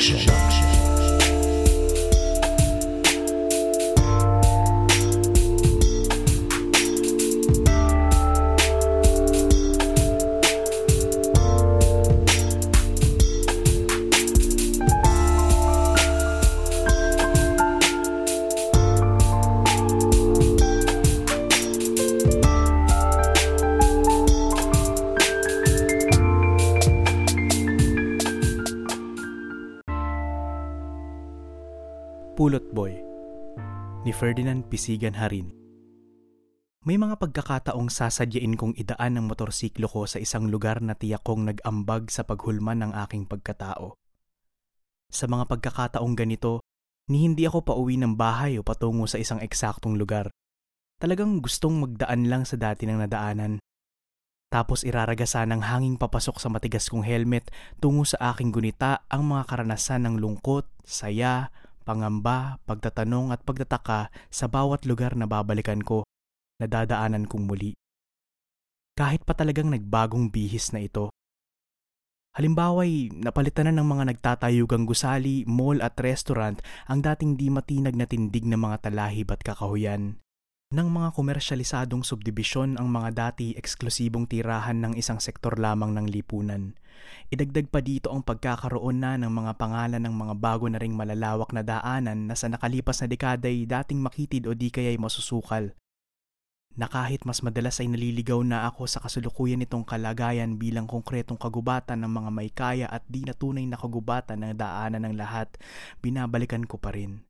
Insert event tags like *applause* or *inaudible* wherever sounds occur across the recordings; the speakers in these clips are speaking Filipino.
Junction. Ferdinand Pisigan Harin May mga pagkakataong sasadyain kong idaan ang motorsiklo ko sa isang lugar na tiyak kong nag-ambag sa paghulman ng aking pagkatao. Sa mga pagkakataong ganito, ni hindi ako pauwi ng bahay o patungo sa isang eksaktong lugar. Talagang gustong magdaan lang sa dati ng nadaanan. Tapos iraragasan ng hanging papasok sa matigas kong helmet tungo sa aking gunita ang mga karanasan ng lungkot, saya, pangamba, pagtatanong at pagtataka sa bawat lugar na babalikan ko, na dadaanan kong muli. Kahit pa talagang nagbagong bihis na ito. Halimbawa'y napalitan na ng mga nagtatayugang gusali, mall at restaurant ang dating di matinag na tindig ng mga talahib at kakahuyan. Nang mga komersyalisadong subdibisyon ang mga dati eksklusibong tirahan ng isang sektor lamang ng lipunan. Idagdag pa dito ang pagkakaroon na ng mga pangalan ng mga bago na ring malalawak na daanan na sa nakalipas na dekada ay dating makitid o di kaya'y masusukal na kahit mas madalas ay naliligaw na ako sa kasulukuyan nitong kalagayan bilang konkretong kagubatan ng mga may kaya at di na tunay na kagubatan na daanan ng lahat, binabalikan ko pa rin.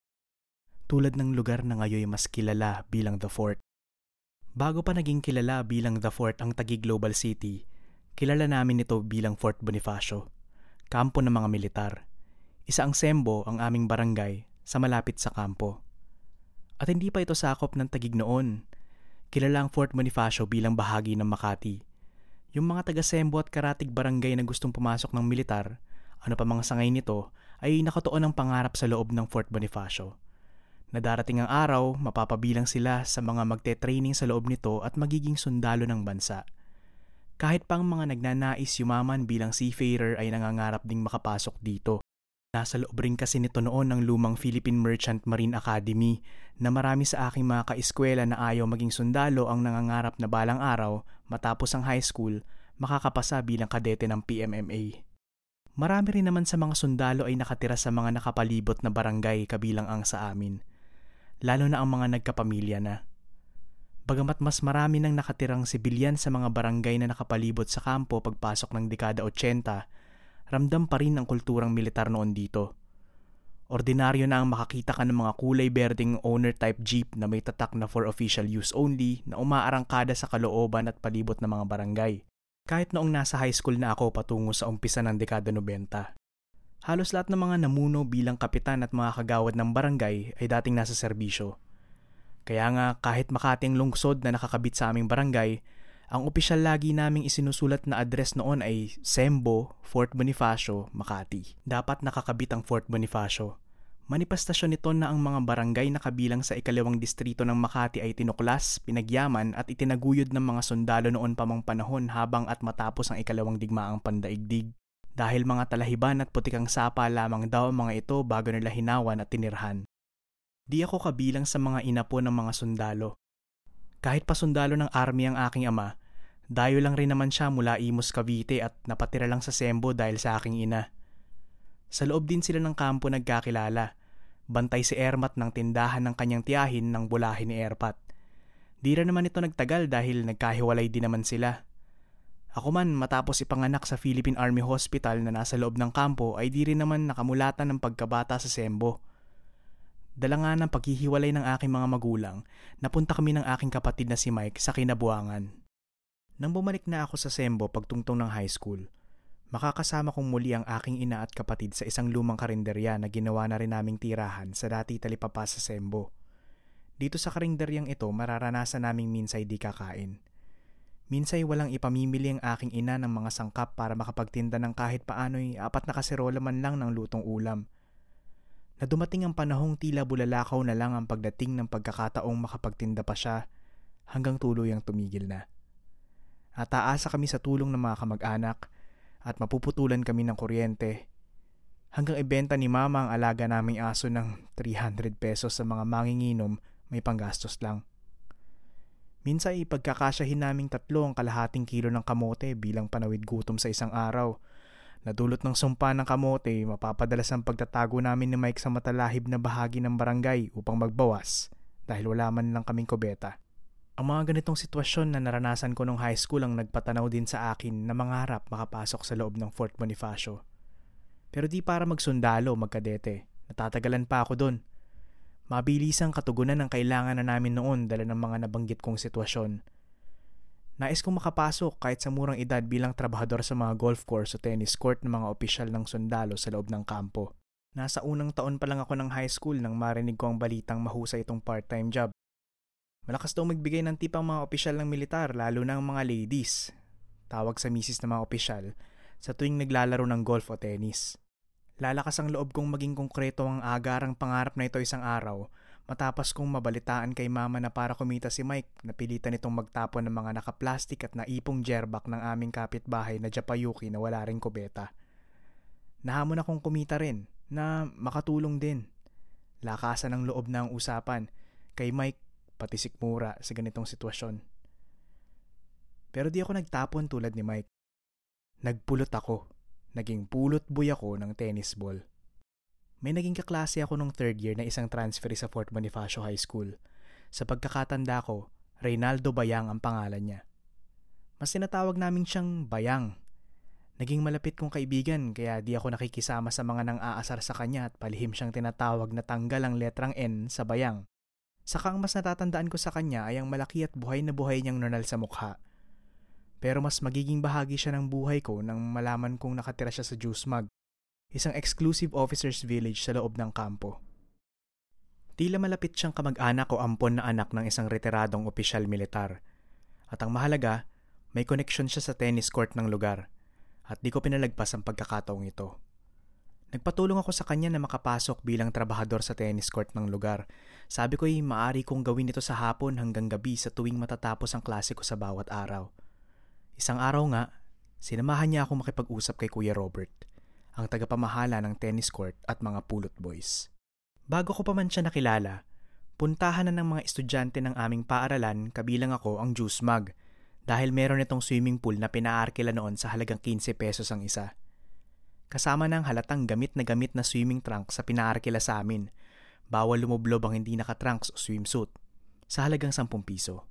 Tulad ng lugar na ngayon mas kilala bilang The Fort. Bago pa naging kilala bilang The Fort ang Taguig Global City, kilala namin ito bilang Fort Bonifacio, kampo ng mga militar. Isa ang Sembo ang aming barangay sa malapit sa kampo. At hindi pa ito sakop ng Taguig noon, kilala ang Fort Bonifacio bilang bahagi ng Makati. Yung mga taga Sembo at Karatig barangay na gustong pumasok ng militar, ano pa mga sangay nito, ay nakatuon ang pangarap sa loob ng Fort Bonifacio. Nadarating ang araw, mapapabilang sila sa mga magte-training sa loob nito at magiging sundalo ng bansa. Kahit pang mga nagnanais yumaman bilang seafarer ay nangangarap ding makapasok dito. Nasa loob rin kasi nito noon ng lumang Philippine Merchant Marine Academy na marami sa aking mga kaeskwela na ayaw maging sundalo ang nangangarap na balang araw matapos ang high school makakapasa bilang kadete ng PMMA. Marami rin naman sa mga sundalo ay nakatira sa mga nakapalibot na barangay kabilang ang sa amin, lalo na ang mga nagkapamilya na. Bagamat mas marami nang nakatirang sibilyan sa mga barangay na nakapalibot sa kampo pagpasok ng dekada 80, ramdam pa rin ang kulturang militar noon dito. Ordinaryo na ang makakita ka ng mga kulay berdeng owner-type jeep na may tatak na for official use only na umaarangkada sa kalooban at palibot ng mga barangay. Kahit noong nasa high school na ako patungo sa umpisa ng dekada 90. Halos lahat ng mga namuno bilang kapitan at mga kagawad ng barangay ay dating nasa serbisyo. Kaya nga kahit Makati ang lungsod na nakakabit sa aming barangay, ang opisyal lagi naming isinusulat na address noon ay Sembo, Fort Bonifacio, Makati. Dapat nakakabit ang Fort Bonifacio. Manifestasyon nito na ang mga barangay na kabilang sa ikalawang distrito ng Makati ay tinuklas, pinagyaman at itinaguyod ng mga sundalo noon pa mang panahon habang at matapos ang ikalawang digmaang pandaigdig. Dahil mga talahiban at putikang sapa lamang daw ang mga ito bago nila hinawan at tinirhan. Di ako kabilang sa mga inapo ng mga sundalo. Kahit pa sundalo ng army ang aking ama, dayo lang rin naman siya mula Imus Cavite at napatira lang sa Sembo dahil sa aking ina. Sa loob din sila ng kampo nagkakilala. Bantay si Ermat ng tindahan ng kanyang tiyahin ng bulahin ni Erpat. Di rin naman ito nagtagal dahil nagkahiwalay din naman sila. Ako man matapos ipanganak sa Philippine Army Hospital na nasa loob ng kampo ay di rin naman nakamulatan ng pagkabata sa Sembo. Dala nga ng paghihiwalay ng aking mga magulang, napunta kami ng aking kapatid na si Mike sa kinabuangan. Nang bumalik na ako sa Sembo pagtungtong ng high school, makakasama kong muli ang aking ina at kapatid sa isang lumang karinderya na ginawa na rin naming tirahan sa dati talipapa sa Sembo. Dito sa karinderyang ito mararanasan naming minsay di kakain. Minsay walang ipamimili ang aking ina ng mga sangkap para makapagtinda ng kahit paano'y apat na kaserola man lang ng lutong ulam – na dumating ang panahong tila bulalakaw na lang ang pagdating ng pagkakataong makapagtinda pa siya hanggang tuluyang tumigil na. At aasa kami sa tulong ng mga kamag-anak at mapuputulan kami ng kuryente Hanggang ibenta ni mama ang alaga naming aso ng 300 pesos sa mga manginginom, may panggastos lang. Minsan ipagkakasyahin naming tatlo ang kalahating kilo ng kamote bilang panawid gutom sa isang araw. Nadulot ng sumpa ng kamote, mapapadalas ang pagtatago namin ni Mike sa matalahib na bahagi ng barangay upang magbawas dahil wala man lang kaming kubeta. Ang mga ganitong sitwasyon na naranasan ko nung high school ang nagpatanaw din sa akin na mangarap makapasok sa loob ng Fort Bonifacio. Pero di para magsundalo magkadete, natatagalan pa ako doon. Mabilisang katugunan ang kailangan na namin noon dala ng mga nabanggit kong sitwasyon. Nais kong makapasok kahit sa murang edad bilang trabahador sa mga golf course o tennis court ng mga opisyal ng sundalo sa loob ng kampo. Nasa unang taon pa lang ako ng high school nang marinig ko ang balitang mahusay itong part-time job Malakas daw magbigay ng tip ang mga opisyal ng militar, lalo na ang mga ladies. Tawag sa misis ng mga opisyal sa tuwing naglalaro ng golf o tennis. Lalakas ang loob kong maging konkreto ang agarang pangarap na ito isang araw matapos kong mabalitaan kay mama na para kumita si Mike napilitan itong magtapon ng mga nakaplastik at naipong jerbak ng aming kapitbahay na Japayuki na wala rin kubeta. Nahamon akong kumita rin na makatulong din. Lakasan ng loob na ang usapan. Kay Mike, pati sikmura sa ganitong sitwasyon. Pero di ako nagtapon tulad ni Mike. Nagpulot ako. Naging pulot boy ako ng tennis ball. May naging kaklase ako nung third year na isang transfer sa Fort Bonifacio High School. Sa pagkakatanda ko, Reynaldo Bayang ang pangalan niya. Mas tinatawag namin siyang Bayang. Naging malapit kong kaibigan kaya di ako nakikisama sa mga nang aasar sa kanya at palihim siyang tinatawag na tanggal ang letrang N sa Bayang. Saka ang mas natatandaan ko sa kanya ay ang malaki at buhay na buhay niyang nonal sa mukha. Pero mas magiging bahagi siya ng buhay ko nang malaman kong nakatira siya sa Juice Mag, isang exclusive officers village sa loob ng kampo. Tila malapit siyang kamag-anak o ampon na anak ng isang retiradong opisyal militar. At ang mahalaga, may koneksyon siya sa tennis court ng lugar at di ko pinalagpas ang pagkakataong ito. Nagpatulong ako sa kanya na makapasok bilang trabahador sa tennis court ng lugar. Sabi ko ay maari kong gawin ito sa hapon hanggang gabi sa tuwing matatapos ang klase ko sa bawat araw. Isang araw nga, sinamahan niya ako makipag-usap kay Kuya Robert, ang tagapamahala ng tennis court at mga pulot boys. Bago ko pa man siya nakilala, puntahan na ng mga estudyante ng aming paaralan kabilang ako ang juice mug dahil meron itong swimming pool na pinaarkila noon sa halagang 15 pesos ang isa kasama ng halatang gamit na gamit na swimming trunk sa pinaarkila sa amin. Bawal lumublob ang hindi naka-trunks o swimsuit sa halagang 10 piso.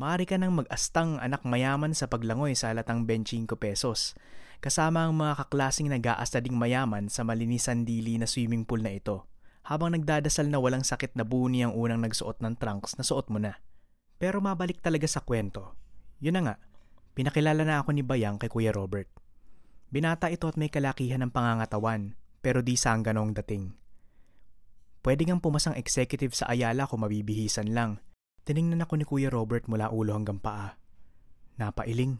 Maari ka nang mag-astang anak mayaman sa paglangoy sa halatang 25 pesos, kasama ang mga kaklasing nag-aasta ding mayaman sa malinisan dili na swimming pool na ito, habang nagdadasal na walang sakit na buni ang unang nagsuot ng trunks na suot mo na. Pero mabalik talaga sa kwento. Yun na nga, pinakilala na ako ni Bayang kay Kuya Robert. Binata ito at may kalakihan ng pangangatawan, pero di sangganong dating. Pwede ngang pumasang executive sa Ayala kung mabibihisan lang. Tiningnan ako ni Kuya Robert mula ulo hanggang paa. Napailing.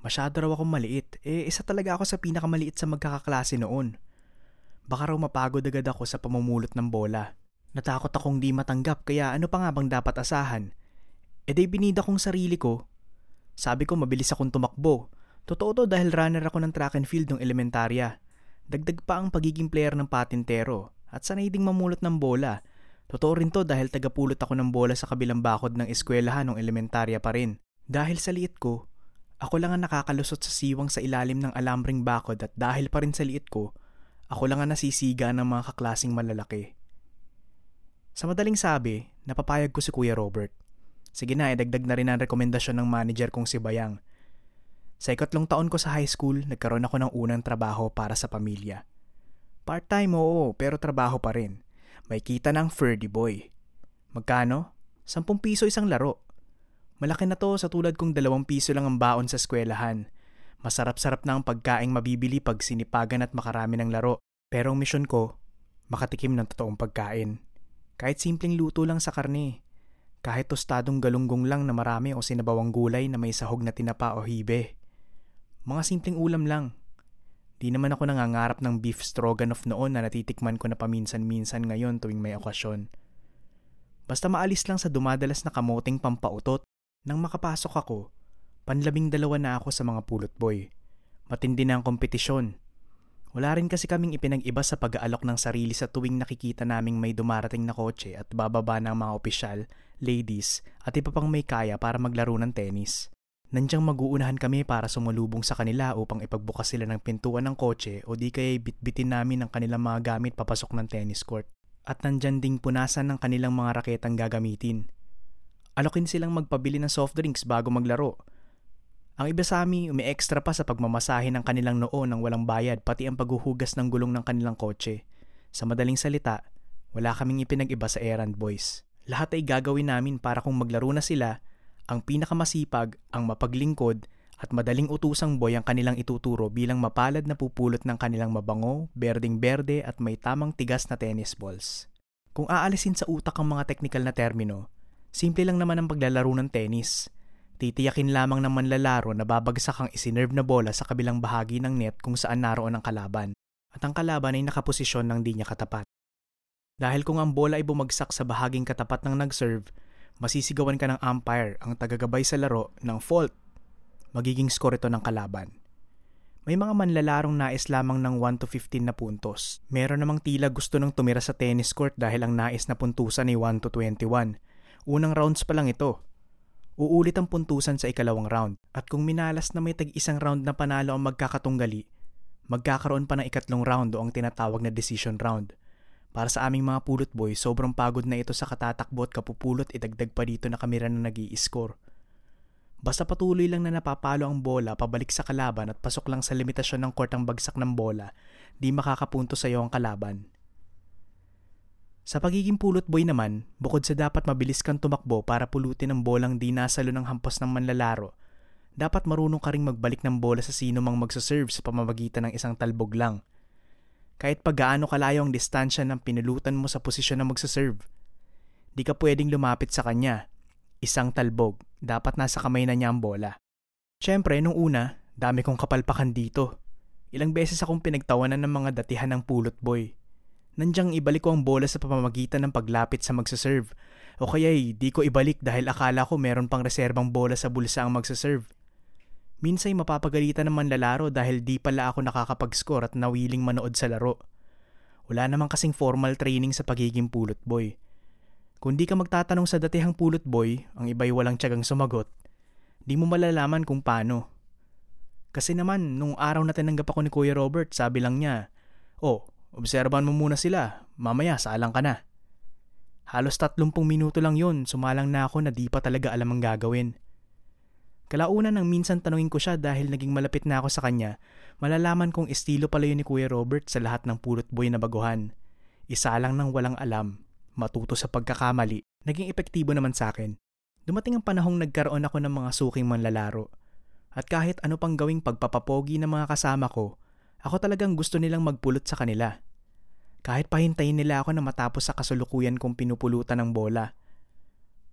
Masyado raw akong maliit, eh isa talaga ako sa pinakamaliit sa magkakaklase noon. Baka raw mapagod agad ako sa pamumulot ng bola. Natakot akong di matanggap kaya ano pa nga bang dapat asahan? E di binida kong sarili ko. Sabi ko mabilis akong tumakbo Totoo to dahil runner ako ng track and field ng elementarya. Dagdag pa ang pagiging player ng patintero at sanay ding mamulot ng bola. Totoo rin to dahil tagapulot ako ng bola sa kabilang bakod ng eskwelahan ng elementarya pa rin. Dahil sa liit ko, ako lang ang nakakalusot sa siwang sa ilalim ng alambring bakod at dahil pa rin sa liit ko, ako lang ang nasisiga ng mga kaklasing malalaki. Sa madaling sabi, napapayag ko si Kuya Robert. Sige na, idagdag na rin ang rekomendasyon ng manager kong si Bayang sa ikatlong taon ko sa high school, nagkaroon ako ng unang trabaho para sa pamilya. Part-time oo, pero trabaho pa rin. May kita ng Ferdy Boy. Magkano? 10 piso isang laro. Malaki na to sa tulad kong dalawang piso lang ang baon sa eskwelahan. Masarap-sarap na ang pagkaing mabibili pag sinipagan at makarami ng laro. Pero ang misyon ko, makatikim ng totoong pagkain. Kahit simpleng luto lang sa karne. Kahit tostadong galunggong lang na marami o sinabawang gulay na may sahog na tinapa o hibe. Mga simpleng ulam lang. Di naman ako nangangarap ng beef stroganoff noon na natitikman ko na paminsan-minsan ngayon tuwing may okasyon. Basta maalis lang sa dumadalas na kamoting pampautot, nang makapasok ako, panlabing dalawa na ako sa mga pulot boy. Matindi na ang kompetisyon. Wala rin kasi kaming ipinag-iba sa pag-aalok ng sarili sa tuwing nakikita naming may dumarating na kotse at bababa ng mga opisyal, ladies, at iba pang may kaya para maglaro ng tennis. Nandyang mag-uunahan kami para sumalubong sa kanila upang ipagbukas sila ng pintuan ng kotse o di kaya bitbitin namin ang kanilang mga gamit papasok ng tennis court. At nandyan ding punasan ng kanilang mga raketang gagamitin. Alokin silang magpabili ng soft drinks bago maglaro ang iba sa amin umi extra pa sa pagmamasahe ng kanilang noo nang walang bayad pati ang paghuhugas ng gulong ng kanilang kotse. Sa madaling salita, wala kaming ipinag-iba sa errand boys. Lahat ay gagawin namin para kung maglaro na sila, ang pinakamasipag, ang mapaglingkod, at madaling utusang boy ang kanilang ituturo bilang mapalad na pupulot ng kanilang mabango, berding-berde at may tamang tigas na tennis balls. Kung aalisin sa utak ang mga technical na termino, simple lang naman ang paglalaro ng tennis – Titiyakin lamang ng manlalaro na babagsak ang isinerve na bola sa kabilang bahagi ng net kung saan naroon ang kalaban at ang kalaban ay nakaposisyon ng di niya katapat. Dahil kung ang bola ay bumagsak sa bahaging katapat ng nag-serve, masisigawan ka ng umpire ang tagagabay sa laro ng fault. Magiging score ito ng kalaban. May mga manlalarong nais lamang ng 1 to 15 na puntos. Meron namang tila gusto ng tumira sa tennis court dahil ang nais na puntusan ay 1 to 21. Unang rounds pa lang ito Uulit ang puntusan sa ikalawang round at kung minalas na may tag-isang round na panalo ang magkakatunggali, magkakaroon pa ng ikatlong round o ang tinatawag na decision round. Para sa aming mga pulot boy, sobrang pagod na ito sa katatakbo at kapupulot idagdag pa dito na kamera na nag score Basta patuloy lang na napapalo ang bola pabalik sa kalaban at pasok lang sa limitasyon ng court ang bagsak ng bola, di makakapunto sa iyo ang kalaban. Sa pagiging pulot boy naman, bukod sa dapat mabilis kang tumakbo para pulutin ang bolang di nasalo ng hampas ng manlalaro, dapat marunong ka ring magbalik ng bola sa sino mang magsaserve sa pamamagitan ng isang talbog lang. Kahit pa gaano kalayo ang distansya ng pinulutan mo sa posisyon na magsaserve. Di ka pwedeng lumapit sa kanya. Isang talbog, dapat nasa kamay na niya ang bola. Siyempre, nung una, dami kong kapalpakan dito. Ilang beses akong pinagtawanan ng mga datihan ng pulot boy nandyang ibalik ko ang bola sa pamamagitan ng paglapit sa magsaserve. O kaya di ko ibalik dahil akala ko meron pang reserbang bola sa bulsa ang magsaserve. Minsay mapapagalitan ng manlalaro dahil di pala ako nakakapag-score at nawiling manood sa laro. Wala namang kasing formal training sa pagiging pulot boy. Kung di ka magtatanong sa datihang pulot boy, ang iba'y walang tiyagang sumagot, di mo malalaman kung paano. Kasi naman, nung araw na tinanggap ako ni Kuya Robert, sabi lang niya, Oh, Obserban mo muna sila, mamaya saalang ka na. Halos tatlumpong minuto lang yon, sumalang na ako na di pa talaga alam ang gagawin. Kalaunan nang minsan tanungin ko siya dahil naging malapit na ako sa kanya, malalaman kong estilo pala yun ni Kuya Robert sa lahat ng pulot boy na baguhan. Isa lang nang walang alam, matuto sa pagkakamali, naging epektibo naman sa akin. Dumating ang panahong nagkaroon ako ng mga suking manlalaro. At kahit ano pang gawing pagpapapogi ng mga kasama ko, ako talagang gusto nilang magpulot sa kanila. Kahit pahintayin nila ako na matapos sa kasulukuyan kong pinupulutan ng bola.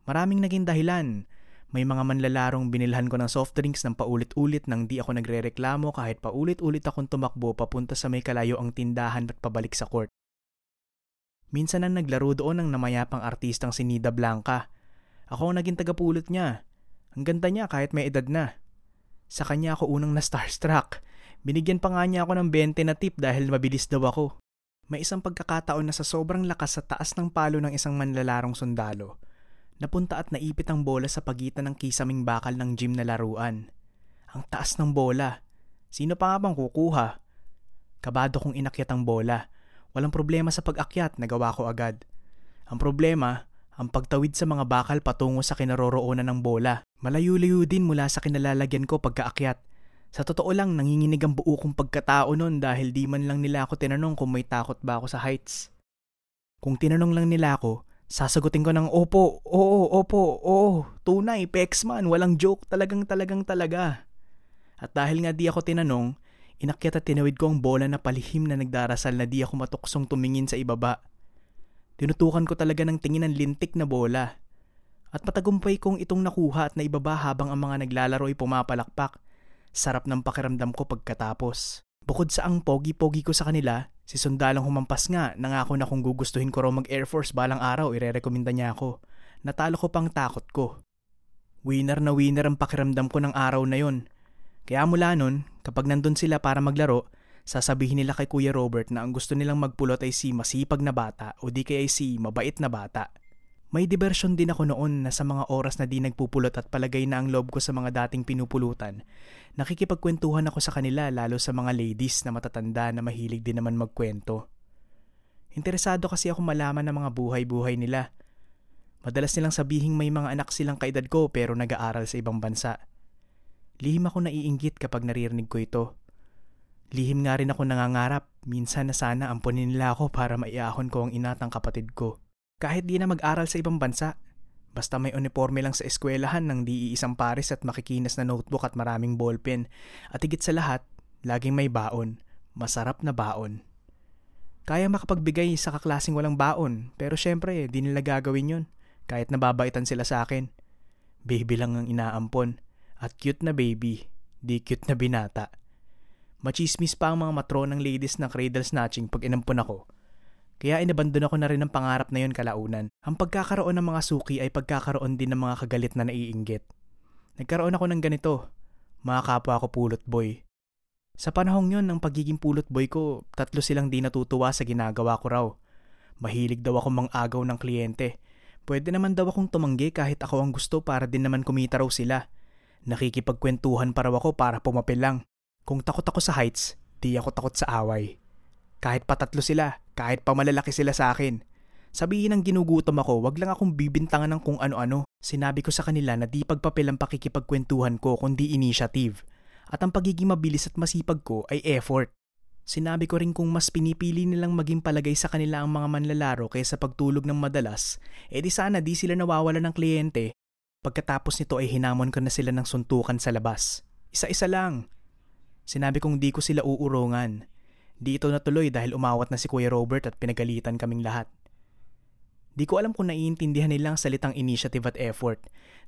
Maraming naging dahilan. May mga manlalarong binilhan ko ng soft drinks ng paulit-ulit nang di ako nagrereklamo kahit paulit-ulit akong tumakbo papunta sa may kalayo ang tindahan at pabalik sa court. Minsan ang naglaro doon ng namayapang artistang si Nida Blanca. Ako ang naging tagapulot niya. Ang ganda niya kahit may edad na. Sa kanya ako unang na starstruck Binigyan pa nga niya ako ng 20 na tip dahil mabilis daw ako. May isang pagkakataon na sa sobrang lakas sa taas ng palo ng isang manlalarong sundalo, napunta at naipit ang bola sa pagitan ng kisaming bakal ng gym na laruan. Ang taas ng bola. Sino pa nga bang kukuha? Kabado kong inakyat ang bola. Walang problema sa pag-akyat, nagawa ko agad. Ang problema, ang pagtawid sa mga bakal patungo sa kinaroroonan ng bola. Malayo-layo din mula sa kinalalagyan ko pagkaakyat. Sa totoo lang, nanginginig ang buo kong pagkatao noon dahil di man lang nila ako tinanong kung may takot ba ako sa heights. Kung tinanong lang nila ako, sasagutin ko ng opo, oo, opo, oo, tunay, pexman, walang joke, talagang talagang talaga. At dahil nga di ako tinanong, inakyat at tinawid ko ang bola na palihim na nagdarasal na di ako matuksong tumingin sa ibaba. Tinutukan ko talaga ng tingin ng lintik na bola. At patagumpay kong itong nakuha at naibaba habang ang mga naglalaro ay pumapalakpak Sarap ng pakiramdam ko pagkatapos. Bukod sa ang pogi-pogi ko sa kanila, si Sundalong humampas nga nangako na kung gugustuhin ko raw mag-Air Force balang araw, irerekomenda niya ako. Natalo ko pang takot ko. Winner na winner ang pakiramdam ko ng araw na yon. Kaya mula nun, kapag nandun sila para maglaro, Sasabihin nila kay Kuya Robert na ang gusto nilang magpulot ay si masipag na bata o di kaya si mabait na bata. May diversyon din ako noon na sa mga oras na di nagpupulot at palagay na ang loob ko sa mga dating pinupulutan. Nakikipagkwentuhan ako sa kanila lalo sa mga ladies na matatanda na mahilig din naman magkwento. Interesado kasi ako malaman ng mga buhay-buhay nila. Madalas nilang sabihing may mga anak silang kaedad ko pero nag-aaral sa ibang bansa. Lihim ako naiinggit kapag naririnig ko ito. Lihim nga rin ako nangangarap, minsan na sana ampunin nila ako para maiahon ko ang inatang kapatid ko. Kahit di na mag-aral sa ibang bansa, basta may uniforme lang sa eskwelahan ng di iisang pares at makikinas na notebook at maraming ballpen, at higit sa lahat, laging may baon, masarap na baon. Kaya makapagbigay sa kaklasing walang baon, pero syempre, di nila gagawin yun, kahit nababaitan sila sa akin. Baby lang ang inaampon, at cute na baby, di cute na binata. Machismis pa ang mga matronang ladies ng cradle snatching pag inampon ako, kaya inabandon ako na rin ang pangarap na yon kalaunan. Ang pagkakaroon ng mga suki ay pagkakaroon din ng mga kagalit na naiinggit. Nagkaroon ako ng ganito. Mga kapwa ko pulot boy. Sa panahong yon ng pagiging pulot boy ko, tatlo silang di natutuwa sa ginagawa ko raw. Mahilig daw ako mang-agaw ng kliyente. Pwede naman daw akong tumanggi kahit ako ang gusto para din naman kumita raw sila. Nakikipagkwentuhan pa raw ako para pumapil lang. Kung takot ako sa heights, di ako takot sa away. Kahit patatlo sila, kahit pa malalaki sila sa akin. Sabihin ng ginugutom ako, wag lang akong bibintangan ng kung ano-ano. Sinabi ko sa kanila na di pagpapel ang pakikipagkwentuhan ko kundi initiative. At ang pagiging mabilis at masipag ko ay effort. Sinabi ko rin kung mas pinipili nilang maging palagay sa kanila ang mga manlalaro kaysa pagtulog ng madalas, edi sana di sila nawawala ng kliyente. Pagkatapos nito ay hinamon ko na sila ng suntukan sa labas. Isa-isa lang. Sinabi kong di ko sila uurungan. Di ito natuloy dahil umawat na si Kuya Robert at pinagalitan kaming lahat. Di ko alam kung naiintindihan nilang salitang initiative at effort.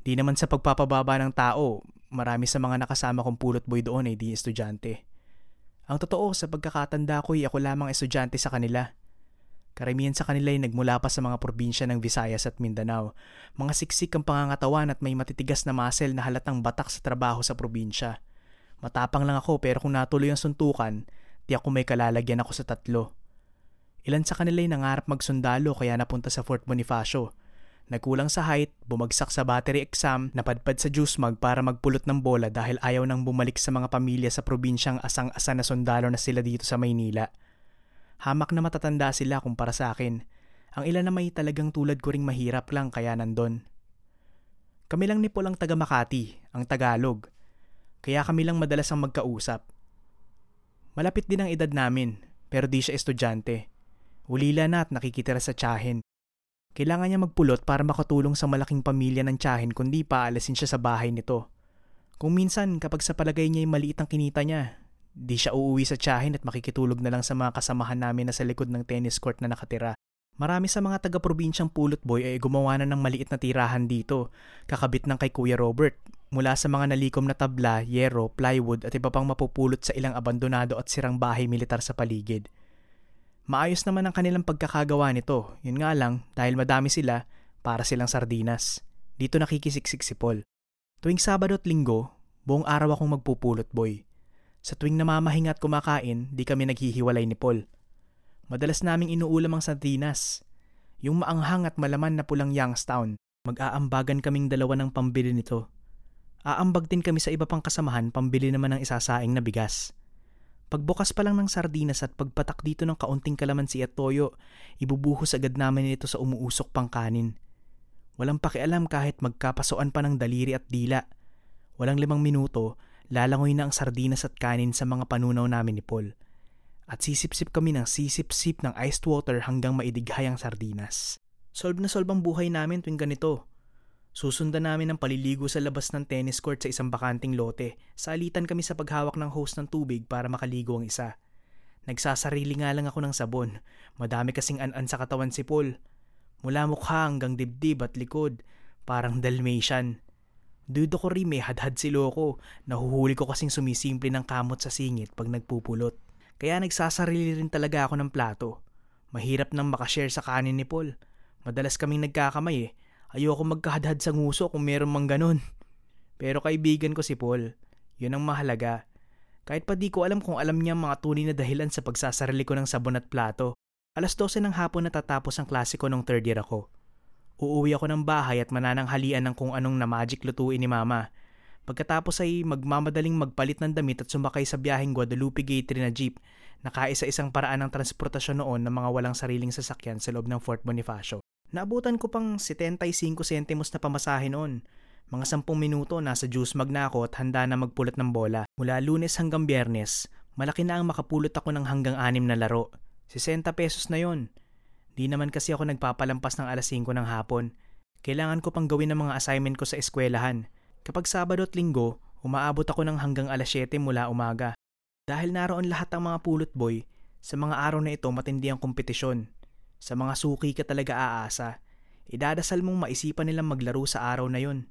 Di naman sa pagpapababa ng tao, marami sa mga nakasama kong pulot boy doon ay di estudyante. Ang totoo, sa pagkakatanda ko ay ako lamang estudyante sa kanila. Karamihan sa kanila ay nagmula pa sa mga probinsya ng Visayas at Mindanao. Mga siksik ang pangangatawan at may matitigas na muscle na halatang batak sa trabaho sa probinsya. Matapang lang ako pero kung natuloy ang suntukan, Di ako may kalalagyan ako sa tatlo. Ilan sa kanila ay nangarap magsundalo kaya napunta sa Fort Bonifacio. Nagkulang sa height, bumagsak sa battery exam, napadpad sa juice mug para magpulot ng bola dahil ayaw nang bumalik sa mga pamilya sa probinsyang asang-asa na sundalo na sila dito sa Maynila. Hamak na matatanda sila kumpara sa akin. Ang ilan na may talagang tulad ko ring mahirap lang kaya nandon. Kami lang ni Paul ang taga Makati, ang Tagalog. Kaya kami lang madalas ang magkausap. Malapit din ang edad namin, pero di siya estudyante. Ulila na at nakikitira sa tsahin. Kailangan niya magpulot para makatulong sa malaking pamilya ng tsahin kundi paalasin siya sa bahay nito. Kung minsan kapag sa palagay niya ay maliit ang kinita niya, di siya uuwi sa tsahin at makikitulog na lang sa mga kasamahan namin na sa likod ng tennis court na nakatira. Marami sa mga taga-probinsyang pulot boy ay gumawa na ng maliit na tirahan dito, kakabit ng kay Kuya Robert, mula sa mga nalikom na tabla, yero, plywood at iba pang mapupulot sa ilang abandonado at sirang bahay militar sa paligid. Maayos naman ang kanilang pagkakagawa nito, yun nga lang dahil madami sila para silang sardinas. Dito nakikisiksik si Paul. Tuwing Sabado at Linggo, buong araw akong magpupulot boy. Sa tuwing namamahinga at kumakain, di kami naghihiwalay ni Paul. Madalas naming inuulam ang sardinas. Yung maanghang at malaman na pulang Youngstown, mag-aambagan kaming dalawa ng pambili nito Aambag din kami sa iba pang kasamahan pambili naman ng isasaing na bigas. Pagbukas pa lang ng sardinas at pagpatak dito ng kaunting kalamansi at toyo, ibubuhos agad namin ito sa umuusok pang kanin. Walang pakialam kahit magkapasoan pa ng daliri at dila. Walang limang minuto, lalangoy na ang sardinas at kanin sa mga panunaw namin ni Paul. At sisip-sip kami ng sisip-sip ng iced water hanggang maidighay ang sardinas. Solve na solve ang buhay namin tuwing ganito. Susundan namin ang paliligo sa labas ng tennis court sa isang bakanting lote. Salitan kami sa paghawak ng hose ng tubig para makaligo ang isa. Nagsasarili nga lang ako ng sabon. Madami kasing an-an sa katawan si Paul. Mula mukha hanggang dibdib at likod. Parang Dalmatian. Dudo ko rin may hadhad si Loko. Nahuhuli ko kasing sumisimple ng kamot sa singit pag nagpupulot. Kaya nagsasarili rin talaga ako ng plato. Mahirap nang makashare sa kanin ni Paul. Madalas kaming nagkakamay eh Ayoko magkahadhad sa nguso kung meron mang ganun. Pero kaibigan ko si Paul. Yun ang mahalaga. Kahit pa di ko alam kung alam niya mga tunay na dahilan sa pagsasarili ko ng sabon at plato. Alas 12 ng hapon natatapos ang klase ko nung third year ako. Uuwi ako ng bahay at manananghalian ng kung anong na magic lutuin ni mama. Pagkatapos ay magmamadaling magpalit ng damit at sumakay sa biyaheng Guadalupe Gateway na jeep na kaisa-isang paraan ng transportasyon noon ng mga walang sariling sasakyan sa loob ng Fort Bonifacio. Naabutan ko pang 75 sentimos na pamasahe noon mga sampung minuto nasa juice mag na ako at handa na magpulot ng bola. Mula lunes hanggang biyernes, malaki na ang makapulot ako ng hanggang anim na laro. 60 pesos na yon. Di naman kasi ako nagpapalampas ng alas 5 ng hapon. Kailangan ko pang gawin ng mga assignment ko sa eskwelahan. Kapag Sabado at Linggo, umaabot ako ng hanggang alas 7 mula umaga. Dahil naroon lahat ang mga pulot boy, sa mga araw na ito matindi ang kompetisyon. Sa mga suki ka talaga aasa. Idadasal mong maisipan nilang maglaro sa araw na yon.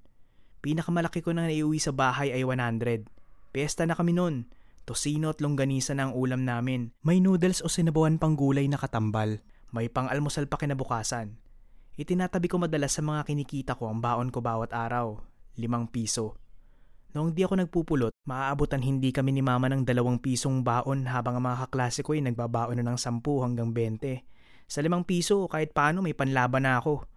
Pinakamalaki ko na naiuwi sa bahay ay 100. Pesta na kami nun. Tosino at longganisa na ang ulam namin. May noodles o sinabawan pang gulay na katambal. May pang-almusal pa kinabukasan. Itinatabi ko madalas sa mga kinikita ko ang baon ko bawat araw. Limang piso. Noong di ako nagpupulot, maaabutan hindi kami ni mama ng dalawang pisong baon habang ang mga kaklase ko ay nagbabaon na ng 10 hanggang 20. Sa limang piso, kahit paano may panlaban na ako.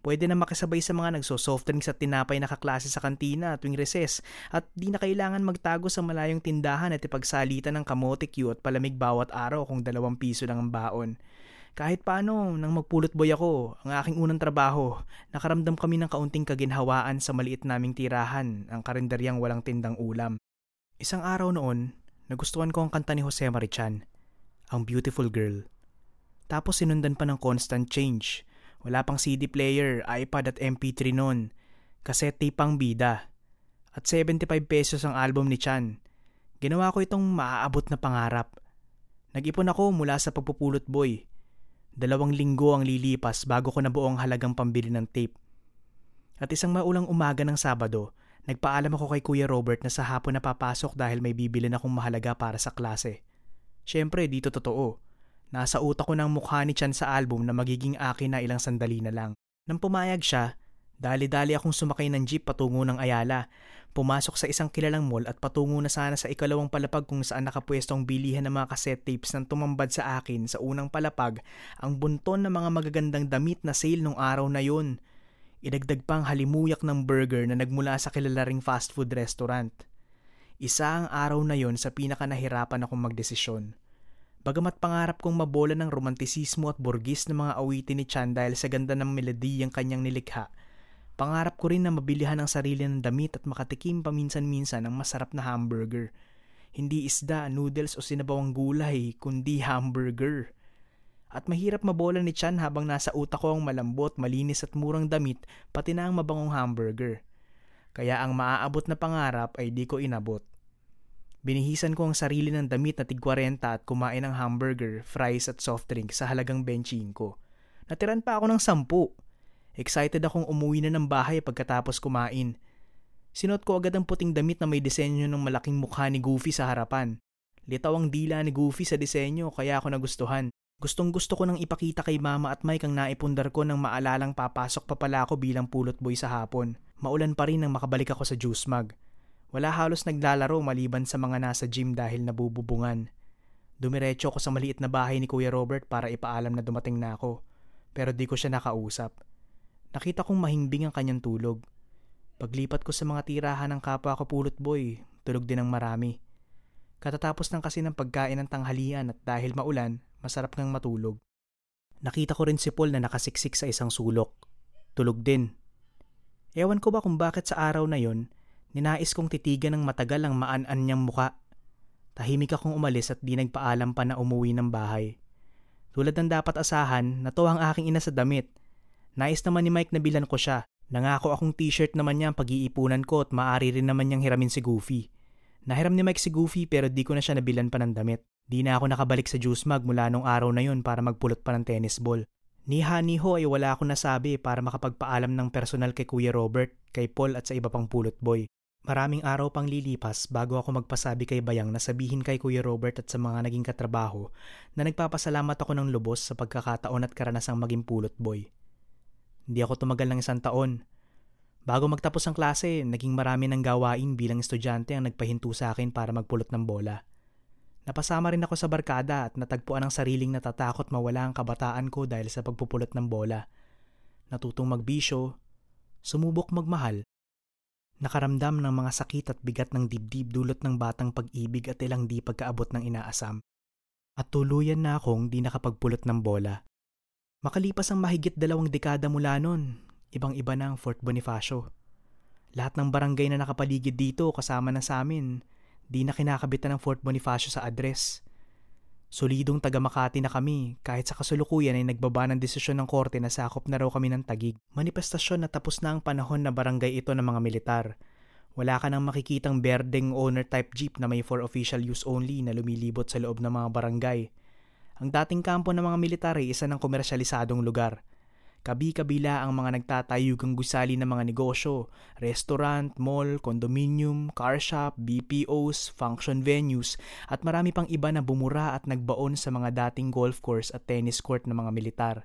Pwede na makisabay sa mga nagso-soft drinks at tinapay na kaklase sa kantina tuwing recess at di na kailangan magtago sa malayong tindahan at ipagsalitan ng kamote Q at palamig bawat araw kung dalawang piso lang ang baon. Kahit paano, nang magpulot boy ako, ang aking unang trabaho, nakaramdam kami ng kaunting kaginhawaan sa maliit naming tirahan, ang karinderyang walang tindang ulam. Isang araw noon, nagustuhan ko ang kanta ni Jose Marichan, ang Beautiful Girl. Tapos sinundan pa ng Constant Change, wala pang CD player, iPad at MP3 noon. Tape pang bida. At 75 pesos ang album ni Chan. Ginawa ko itong maaabot na pangarap. Nag-ipon ako mula sa pagpupulot boy. Dalawang linggo ang lilipas bago ko nabuo ang halagang pambili ng tape. At isang maulang umaga ng Sabado, nagpaalam ako kay Kuya Robert na sa hapon na papasok dahil may bibili na akong mahalaga para sa klase. Siyempre, dito totoo. Nasa utak ko ng mukha ni Chan sa album na magiging akin na ilang sandali na lang. Nang pumayag siya, dali-dali akong sumakay ng jeep patungo ng Ayala. Pumasok sa isang kilalang mall at patungo na sana sa ikalawang palapag kung saan nakapwestong bilihan ng mga cassette tapes nang tumambad sa akin sa unang palapag ang bunton ng mga magagandang damit na sale nung araw na yun. Idagdag pang halimuyak ng burger na nagmula sa kilalaring fast food restaurant. Isa ang araw na yon sa pinaka nahirapan akong magdesisyon. Bagamat pangarap kong mabola ng romantisismo at borgis ng mga awitin ni Chan dahil sa ganda ng melodiyang kanyang nilikha, pangarap ko rin na mabilihan ang sarili ng damit at makatikim paminsan-minsan ng masarap na hamburger. Hindi isda, noodles o sinabawang gulay, kundi hamburger. At mahirap mabola ni Chan habang nasa utak ko ang malambot, malinis at murang damit, pati na ang mabangong hamburger. Kaya ang maaabot na pangarap ay di ko inabot. Binihisan ko ang sarili ng damit na tig 40 at kumain ng hamburger, fries at soft drink sa halagang 25. Natiran pa ako ng 10. Excited akong umuwi na ng bahay pagkatapos kumain. Sinuot ko agad ang puting damit na may disenyo ng malaking mukha ni Goofy sa harapan. Litaw ang dila ni Goofy sa disenyo kaya ako nagustuhan. Gustong gusto ko nang ipakita kay Mama at Mike ang naipundar ko nang maalalang papasok pa pala ako bilang pulot boy sa hapon. Maulan pa rin nang makabalik ako sa juice mug. Wala halos naglalaro maliban sa mga nasa gym dahil nabububungan. Dumiretso ako sa maliit na bahay ni Kuya Robert para ipaalam na dumating na ako. Pero di ko siya nakausap. Nakita kong mahimbing ang kanyang tulog. Paglipat ko sa mga tirahan ng kapwa ko pulot boy, tulog din ang marami. Katatapos ng kasi ng pagkain ng tanghalian at dahil maulan, masarap ngang matulog. Nakita ko rin si Paul na nakasiksik sa isang sulok. Tulog din. Ewan ko ba kung bakit sa araw na yon, Ninais kong titigan ng matagal ang maan-an niyang muka. Tahimik akong umalis at di nagpaalam pa na umuwi ng bahay. Tulad ng dapat asahan, nato ang aking ina sa damit. Nais naman ni Mike na bilan ko siya. Nangako akong t-shirt naman niya ang pag-iipunan ko at maaari rin naman niyang hiramin si Goofy. Nahiram ni Mike si Goofy pero di ko na siya nabilan pa ng damit. Di na ako nakabalik sa juice mug mula nung araw na yun para magpulot pa ng tennis ball. Ni ni Ho ay wala akong nasabi para makapagpaalam ng personal kay Kuya Robert, kay Paul at sa iba pang pulot boy. Maraming araw pang lilipas bago ako magpasabi kay Bayang na sabihin kay Kuya Robert at sa mga naging katrabaho na nagpapasalamat ako ng lubos sa pagkakataon at karanasang maging pulot boy. Hindi ako tumagal ng isang taon. Bago magtapos ang klase, naging marami ng gawain bilang estudyante ang nagpahinto sa akin para magpulot ng bola. Napasama rin ako sa barkada at natagpuan ang sariling natatakot mawala ang kabataan ko dahil sa pagpupulot ng bola. Natutong magbisyo, sumubok magmahal, nakaramdam ng mga sakit at bigat ng dibdib dulot ng batang pag-ibig at ilang di pagkaabot ng inaasam. At tuluyan na akong di nakapagpulot ng bola. Makalipas ang mahigit dalawang dekada mula noon, ibang-iba na ang Fort Bonifacio. Lahat ng barangay na nakapaligid dito kasama na sa amin Di na kinakabitan ng Fort Bonifacio sa address. Solidong taga Makati na kami kahit sa kasulukuyan ay nagbaba ng desisyon ng korte na sakop na raw kami ng tagig. Manifestasyon na tapos na ang panahon na barangay ito ng mga militar. Wala ka nang makikitang berdeng owner type jeep na may for official use only na lumilibot sa loob ng mga barangay. Ang dating kampo ng mga militar ay isa ng komersyalisadong lugar – Kabi-kabila ang mga nagtatayugang gusali ng mga negosyo, restaurant, mall, condominium, car shop, BPOs, function venues, at marami pang iba na bumura at nagbaon sa mga dating golf course at tennis court ng mga militar.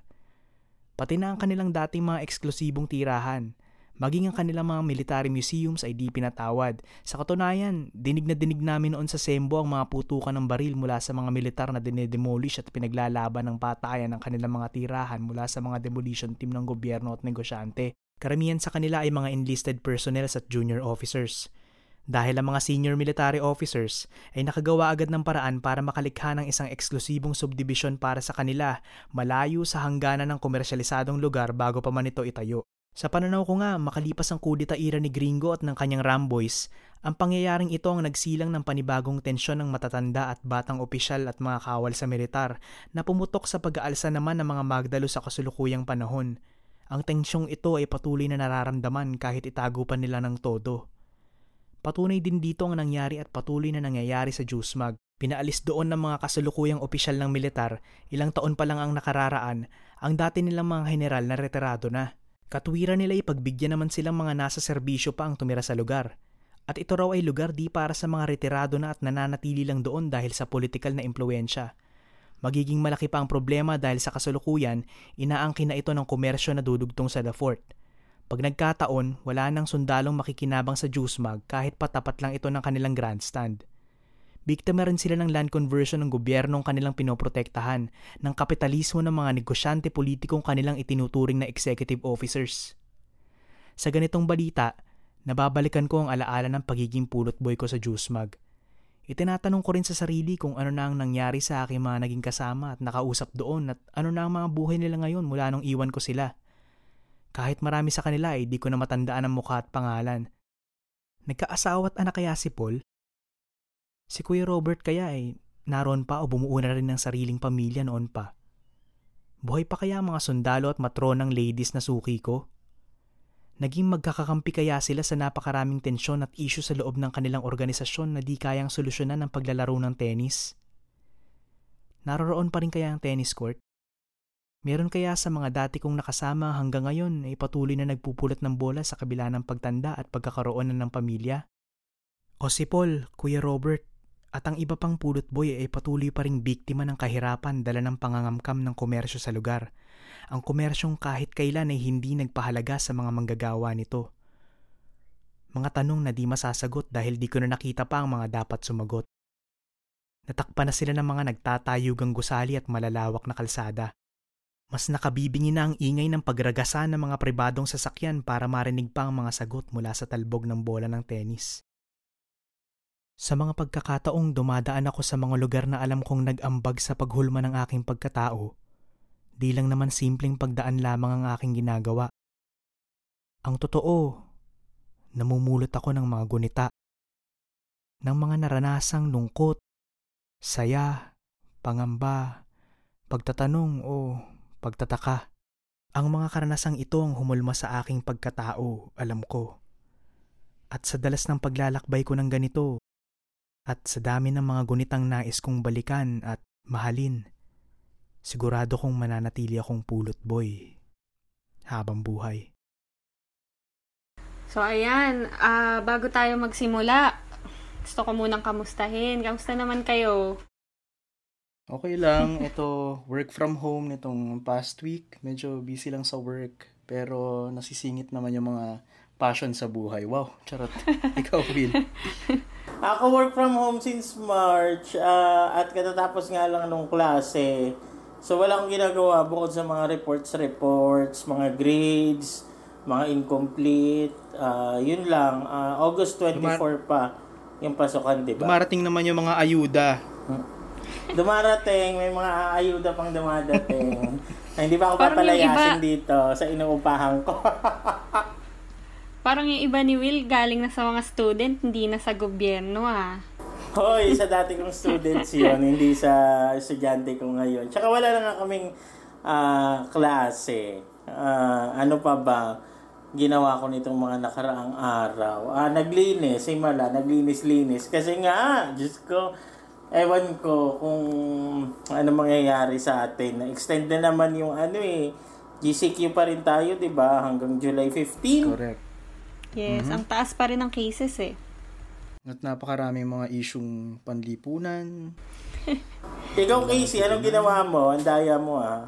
Pati na ang kanilang dating mga eksklusibong tirahan – Maging ang kanilang mga military museums ay di pinatawad. Sa katunayan, dinig na dinig namin noon sa Sembo ang mga putukan ng baril mula sa mga militar na dinedemolish at pinaglalaban ng patayan ng kanilang mga tirahan mula sa mga demolition team ng gobyerno at negosyante. Karamihan sa kanila ay mga enlisted personnel at junior officers. Dahil ang mga senior military officers ay nakagawa agad ng paraan para makalikha ng isang eksklusibong subdivision para sa kanila malayo sa hangganan ng komersyalisadong lugar bago pa man ito itayo. Sa pananaw ko nga, makalipas ang kudita ira ni Gringo at ng kanyang Ramboys, ang pangyayaring ito ang nagsilang ng panibagong tensyon ng matatanda at batang opisyal at mga kawal sa militar na pumutok sa pag-aalsa naman ng mga magdalo sa kasulukuyang panahon. Ang tensyong ito ay patuloy na nararamdaman kahit itago pa nila ng todo. Patunay din dito ang nangyari at patuloy na nangyayari sa Jusmag. Pinaalis doon ng mga kasulukuyang opisyal ng militar, ilang taon pa lang ang nakararaan, ang dati nilang mga general na retirado na. Katwiran nila ipagbigyan naman silang mga nasa serbisyo pa ang tumira sa lugar. At ito raw ay lugar di para sa mga retirado na at nananatili lang doon dahil sa politikal na impluensya. Magiging malaki pa ang problema dahil sa kasulukuyan, inaangkin na ito ng komersyo na dudugtong sa The Fort. Pag nagkataon, wala nang sundalong makikinabang sa juice mug kahit patapat lang ito ng kanilang grandstand. Biktima rin sila ng land conversion ng gobyernong kanilang pinoprotektahan, ng kapitalismo ng mga negosyante politikong kanilang itinuturing na executive officers. Sa ganitong balita, nababalikan ko ang alaala ng pagiging pulot boy ko sa juice mug. Itinatanong ko rin sa sarili kung ano na ang nangyari sa aking mga naging kasama at nakausap doon at ano na ang mga buhay nila ngayon mula nung iwan ko sila. Kahit marami sa kanila ay di ko na matandaan ang mukha at pangalan. Nagkaasawa at anak kaya si Paul? Si Kuya Robert kaya ay naroon pa o bumuo na rin ng sariling pamilya noon pa. Buhay pa kaya ang mga sundalo at matronang ladies na suki ko? Naging magkakakampi kaya sila sa napakaraming tensyon at isyu sa loob ng kanilang organisasyon na di kayang solusyonan ng paglalaro ng tennis? Naroroon pa rin kaya ang tennis court? Meron kaya sa mga dati kong nakasama hanggang ngayon ay patuloy na nagpupulot ng bola sa kabila ng pagtanda at pagkakaroon ng pamilya? O si Paul, Kuya Robert, at ang iba pang pulot boy ay patuloy pa ring biktima ng kahirapan dala ng pangangamkam ng komersyo sa lugar. Ang komersyong kahit kailan ay hindi nagpahalaga sa mga manggagawa nito. Mga tanong na di masasagot dahil di ko na nakita pa ang mga dapat sumagot. Natakpan na sila ng mga nagtatayugang gusali at malalawak na kalsada. Mas nakabibingi na ang ingay ng pagragasan ng mga pribadong sasakyan para marinig pa ang mga sagot mula sa talbog ng bola ng tenis. Sa mga pagkakataong dumadaan ako sa mga lugar na alam kong nag-ambag sa paghulma ng aking pagkatao, di lang naman simpleng pagdaan lamang ang aking ginagawa. Ang totoo, namumulot ako ng mga gunita, ng mga naranasang lungkot, saya, pangamba, pagtatanong o pagtataka. Ang mga karanasang ito ang humulma sa aking pagkatao, alam ko. At sa dalas ng paglalakbay ko ng ganito, at sa dami ng mga gunitang nais kong balikan at mahalin, sigurado kong mananatili akong pulot boy habang buhay. So ayan, uh, bago tayo magsimula, gusto ko munang kamustahin. Kamusta naman kayo? Okay lang. *laughs* Ito, work from home nitong past week. Medyo busy lang sa work. Pero nasisingit naman yung mga passion sa buhay. Wow, charot. *laughs* Ikaw, Will. Ako work from home since March ah, at katatapos nga lang nung klase. So wala akong ginagawa bukod sa mga reports, reports, mga grades, mga incomplete. ah, yun lang. Ah, August 24 pa yung pasukan, di ba? Dumarating naman yung mga ayuda. Dumarating, may mga ayuda pang dumadating. *laughs* na hindi pa ako papalayasin iba- dito sa inuupahan ko. *laughs* Parang yung iba ni Will galing na sa mga student, hindi na sa gobyerno ah. Hoy, sa dati kong students yun, hindi sa estudyante ko ngayon. Tsaka wala na nga kaming ah, klase. Ah, ano pa ba ginawa ko nitong mga nakaraang araw? Ah, naglinis, himala, naglinis-linis. Kasi nga, Diyos ko, ewan ko kung ano mangyayari sa atin. Na-extend na naman yung ano eh, GCQ pa rin tayo, di ba? Hanggang July 15. Correct. Yes, ang taas pa rin ng cases eh. At napakarami mga isyong panlipunan. *laughs* Ikaw, Casey, anong ginawa mo? Ang daya mo ah.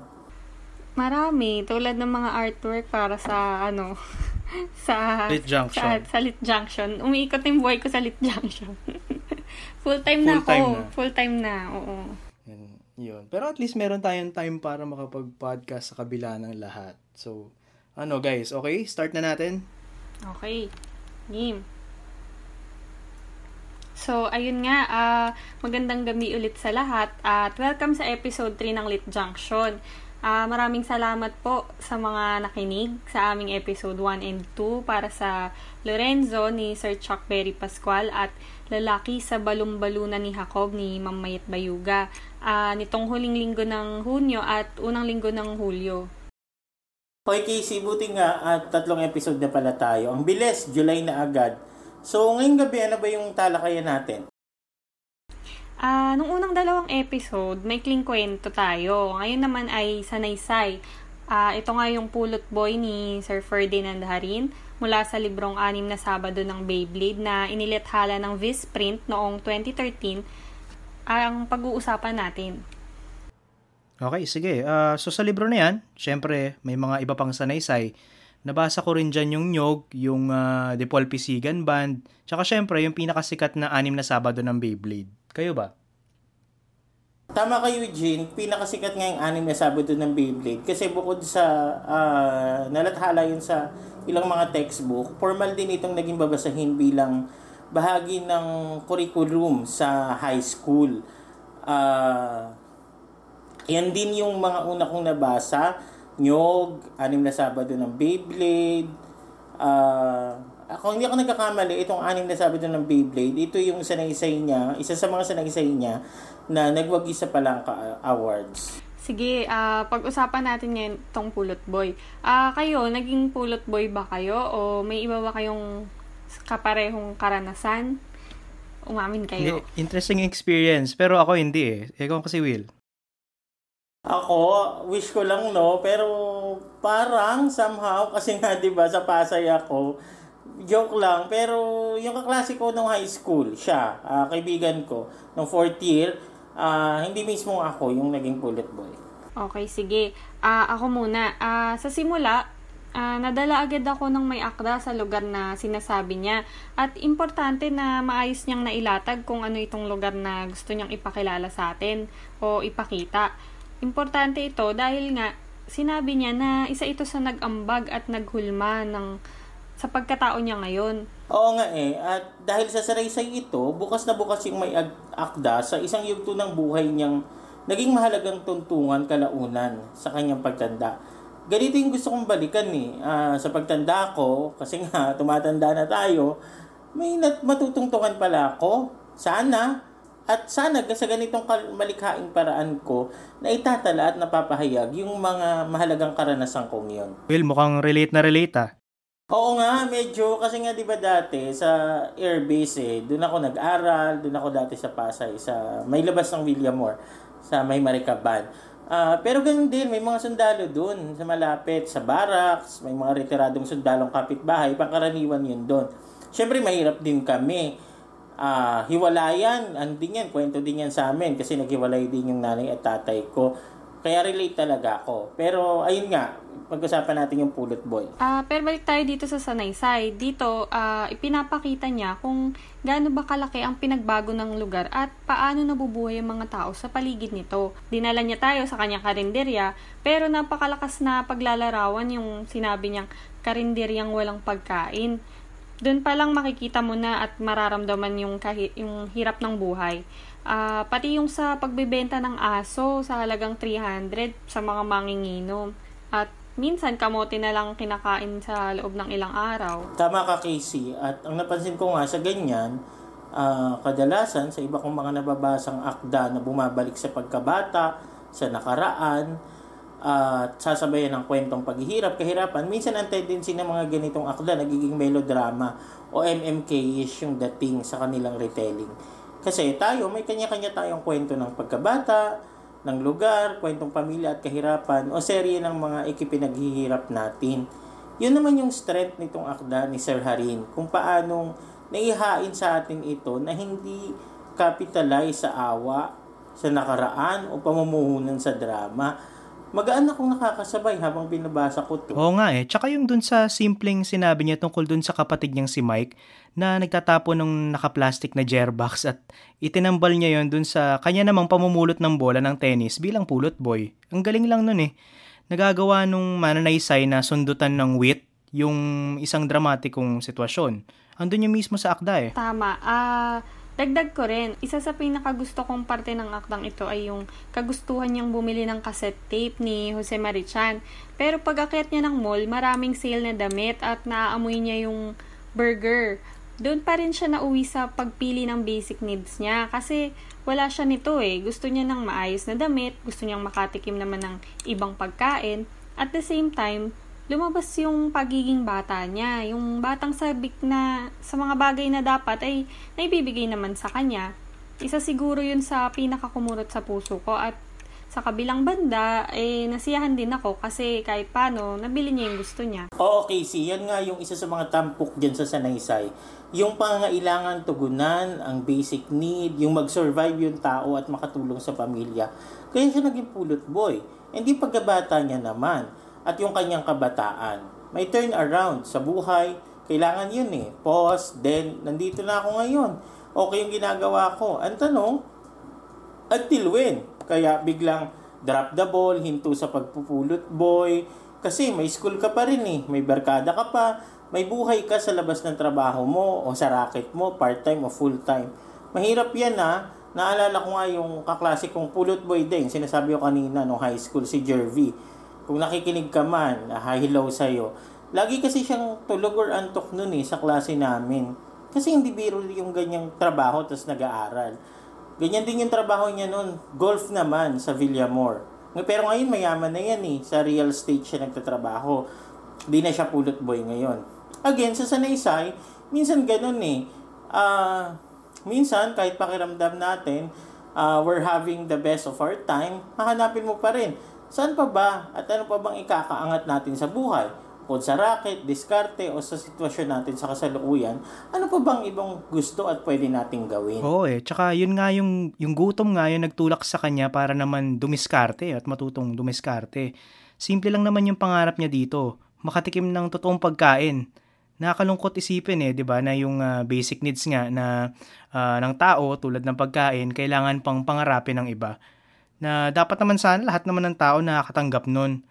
Marami, tulad ng mga artwork para sa ano, *laughs* sa Lit Junction. Sa, sa Lit Junction. Umiikot yung buhay ko sa Lit Junction. *laughs* Full time na Full-time ako. na. Full time na, oo. Yan, yun. Pero at least meron tayong time para makapag-podcast sa kabila ng lahat. So, ano guys, okay? Start na natin? Okay. Game. So, ayun nga, ah, magandang gabi ulit sa lahat at welcome sa episode 3 ng Lit Junction. Ah, maraming salamat po sa mga nakinig sa aming episode 1 and 2 para sa Lorenzo ni Sir Chuck Berry Pascual at lalaki sa balumbalunan ni Jacob ni Ma'am Mayet Bayuga ah, nitong huling linggo ng Hunyo at unang linggo ng Hulyo. Hoy Casey, buti nga at tatlong episode na pala tayo. Ang bilis, July na agad. So, ngayong gabi, ano ba yung talakayan natin? Ah, nung unang dalawang episode, may kling kwento tayo. Ngayon naman ay sanaysay. Ah, ito nga yung pulot boy ni Sir Ferdinand Harin mula sa librong Anim na Sabado ng Beyblade na inilathala ng Viz Print noong 2013 ang pag-uusapan natin. Okay, sige. Ah, so sa libro na yan, syempre may mga iba pang sanaysay. Nabasa ko rin dyan yung Nyog, yung uh, De Paul Pisigan Band, tsaka syempre yung pinakasikat na anim na Sabado ng Beyblade. Kayo ba? Tama kay Eugene, pinakasikat nga yung anim na Sabado ng Beyblade kasi bukod sa ah, nalathala yun sa ilang mga textbook, formal din itong naging babasahin bilang bahagi ng curriculum sa high school. Ah, yan din yung mga una kong nabasa. Nyog, Anim na Sabado ng Beyblade. Ah, ako hindi ako nagkakamali, itong Anim na Sabado ng Beyblade, ito yung sanaysay niya, isa sa mga sanaysay niya na nagwagi sa Palangka Awards. Sige, ah, pag-usapan natin ngayon tong pulot boy. Ah, kayo, naging pulot boy ba kayo o may iba ba kayong kaparehong karanasan? Umamin kayo. Interesting experience, pero ako hindi eh. Ikaw kasi Will. Ako, wish ko lang no, pero parang somehow, *laughs* kasi nga 'di ba sa Pasay ako, joke lang, pero yung kaklase ko nung high school, siya, ah, kaibigan ko, nung fourth year, ah, hindi mismo ako yung naging bullet boy. Okay, sige. Ah, ako muna. Ah, sa simula, ah, nadala agad ako ng may akda sa lugar na sinasabi niya. At importante na maayos niyang nailatag kung ano itong lugar na gusto niyang ipakilala sa atin o ipakita. Importante ito dahil nga sinabi niya na isa ito sa nag-ambag at naghulma ng sa pagkatao niya ngayon. Oo nga eh, at dahil sa saraysay ito, bukas na bukas yung may akda sa isang yugto ng buhay niyang naging mahalagang tuntungan kalaunan sa kanyang pagtanda. Ganito yung gusto kong balikan eh. Ah, sa pagtanda ko, kasi nga tumatanda na tayo, may nat- matutungtungan pala ako. Sana. At sana sa ganitong malikhaing paraan ko na itatala at napapahayag yung mga mahalagang karanasan kong yon. Will, mukhang relate na relate ah. Oo nga, medyo. Kasi nga, di ba dati, sa airbase eh, doon ako nag-aral, doon ako dati sa Pasay, sa may labas ng William Moore, sa may Maricaban. Ah, pero ganun din, may mga sundalo doon, sa malapit, sa barracks, may mga retiradong sundalong kapitbahay, pangkaraniwan yun doon. Siyempre, mahirap din kami. Ah, hiwalayan, ano din yan, kwento din yan sa amin, kasi naghiwalay din yung nanay at tatay ko. Kaya relate talaga ako. Pero, ayun nga, pag-usapan natin yung pulot boy. Ah, pero balik tayo dito sa Sanaysay. Dito, ah, ipinapakita niya kung gaano ba kalaki ang pinagbago ng lugar at paano nabubuhay ang mga tao sa paligid nito. Dinala niya tayo sa kanyang karinderya, pero napakalakas na paglalarawan yung sinabi niyang karinderyang walang pagkain. Doon pa lang makikita mo na at mararamdaman yung, kahi- yung hirap ng buhay. Ah, pati yung sa pagbebenta ng aso sa halagang 300 sa mga manginginom. At minsan kamote na lang kinakain sa loob ng ilang araw. Tama ka, Casey. At ang napansin ko nga sa ganyan, ah, kadalasan sa iba kong mga nababasang akda na bumabalik sa pagkabata, sa nakaraan, at sasabayan ng kwentong paghihirap, kahirapan, minsan ang tendency ng mga ganitong akda nagiging melodrama o MMK is yung dating sa kanilang retelling. Kasi tayo, may kanya-kanya tayong kwento ng pagkabata, ng lugar, kwentong pamilya at kahirapan, o serye ng mga ikipinaghihirap natin. Yun naman yung strength nitong akda ni Sir Harin, kung paanong naihain sa atin ito na hindi capitalize sa awa, sa nakaraan o pamumuhunan sa drama. Magaan akong nakakasabay habang binabasa ko to. Oo nga eh. Tsaka yung dun sa simpleng sinabi niya tungkol dun sa kapatid niyang si Mike na nagtatapo ng nakaplastic na jerbox at itinambal niya yon dun sa kanya namang pamumulot ng bola ng tennis bilang pulot boy. Ang galing lang nun eh. Nagagawa nung mananaysay na sundutan ng wit yung isang dramatikong sitwasyon. Andun yung mismo sa akda eh. Tama. Ah, dagdag ko rin, isa sa pinakagusto kong parte ng akdang ito ay yung kagustuhan niyang bumili ng cassette tape ni Jose Marichan. Pero pag akyat niya ng mall, maraming sale na damit at naaamoy niya yung burger. Doon pa rin siya nauwi sa pagpili ng basic needs niya kasi wala siya nito eh. Gusto niya ng maayos na damit, gusto niyang makatikim naman ng ibang pagkain. At the same time, lumabas yung pagiging bata niya. Yung batang sabik na sa mga bagay na dapat ay naibibigay naman sa kanya. Isa siguro yun sa pinakakumurot sa puso ko at sa kabilang banda, eh, nasiyahan din ako kasi kahit paano, nabili niya yung gusto niya. Oo, Casey, yan nga yung isa sa mga tampok dyan sa Sanaysay. Yung pangangailangan tugunan, ang basic need, yung mag-survive yung tao at makatulong sa pamilya. Kaya siya naging pulot boy. Hindi pagkabata niya naman at yung kanyang kabataan. May turn around sa buhay, kailangan yun eh. Pause, then, nandito na ako ngayon. Okay yung ginagawa ko. Ang tanong, until when? Kaya biglang drop the ball, hinto sa pagpupulot boy. Kasi may school ka pa rin eh. May barkada ka pa. May buhay ka sa labas ng trabaho mo o sa racket mo, part-time o full-time. Mahirap yan ha. Naalala ko nga yung kaklase kong pulot boy din. Sinasabi ko kanina nung high school, si Jervy. Kung nakikinig ka man, ah, hello sa'yo. Lagi kasi siyang tulog or antok nun eh sa klase namin. Kasi hindi biro yung ganyang trabaho tapos nag-aaral. Ganyan din yung trabaho niya noon. Golf naman sa Villamor. Pero ngayon mayaman na yan eh. Sa real estate siya nagtatrabaho. Di na siya pulot boy ngayon. Again, sa Sanaysay, minsan ganun eh. Ah, minsan, kahit pakiramdam natin, ah, we're having the best of our time, hahanapin mo pa rin. Saan pa ba at ano pa bang ikakaangat natin sa buhay? Kung sa racket, diskarte, o sa sitwasyon natin sa kasalukuyan, ano pa bang ibang gusto at pwede nating gawin? Oo eh. Tsaka yun nga yung, yung gutom nga yung nagtulak sa kanya para naman dumiskarte at matutong dumiskarte. Simple lang naman yung pangarap niya dito. Makatikim ng totoong pagkain. Nakakalungkot isipin eh, 'di ba, na yung ah, basic needs nga na ah, ng tao tulad ng pagkain kailangan pang pangarapin ng iba. Na dapat naman sana lahat naman ng tao nakakatanggap nun.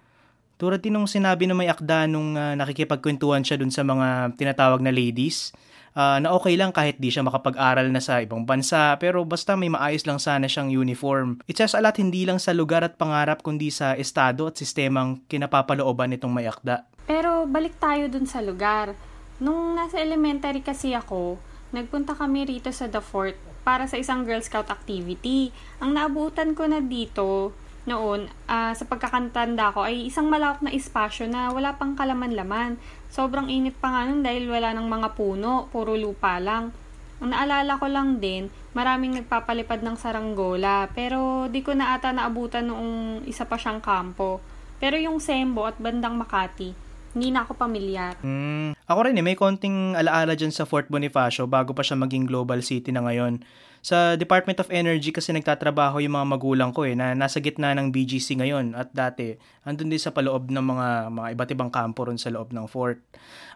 Tulad din nung sinabi na may akda nung ah, nakikipagkwentuhan siya dun sa mga tinatawag na ladies, ah, na okay lang kahit di siya makapag-aral na sa ibang bansa, pero basta may maayos lang sana siyang uniform. It says a lot hindi lang sa lugar at pangarap kundi sa estado at sistemang kinapapalooban nitong may akda. Pero balik tayo dun sa lugar. Nung nasa elementary kasi ako, nagpunta kami rito sa The Fort para sa isang Girl Scout activity. Ang naabutan ko na dito noon, ah, sa pagkakantanda ko, ay isang malawak na espasyo na wala pang kalaman-laman. Sobrang init pa nga nun dahil wala ng mga puno, puro lupa lang. Ang naalala ko lang din, maraming nagpapalipad ng saranggola, pero di ko na ata naabutan noong isa pa siyang kampo. Pero yung Sembo at bandang Makati, hindi na ako pamilyar. Hmm, Ako rin eh, may konting alaala dyan sa Fort Bonifacio bago pa siya maging global city na ngayon. Sa Department of Energy kasi nagtatrabaho yung mga magulang ko eh, na nasa gitna ng BGC ngayon at dati, andun din sa paloob ng mga, mga iba't ibang kampo ron sa loob ng fort.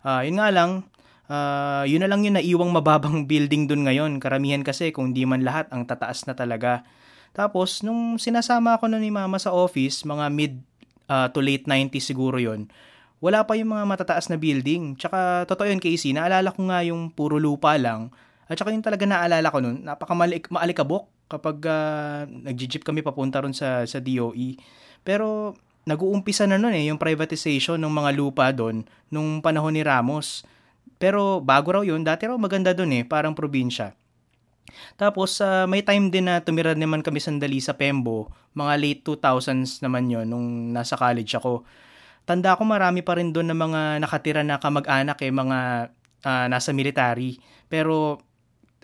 Uh, yun nga lang, uh, yun na lang yung naiwang mababang *laughs* building dun ngayon. Karamihan kasi kung di man lahat ang tataas na talaga. Tapos, nung sinasama ako na ni mama sa office, mga mid uh, to late 90s siguro yon wala pa yung mga matataas na building. Tsaka, totoo yun, Casey, naalala ko nga yung puro lupa lang. At tsaka yung talaga naalala ko nun, napakamaalikabok kapag uh, nag-jeep kami papunta ron sa, sa DOE. Pero, nag-uumpisa na nun eh, yung privatization ng mga lupa doon nung panahon ni Ramos. Pero, bago raw yun, dati raw maganda doon eh, parang probinsya. Tapos, uh, may time din na tumira naman kami sandali sa Pembo, mga late 2000s naman yon nung nasa college ako tanda ko marami pa rin doon na mga nakatira na kamag-anak eh, mga uh, nasa military. Pero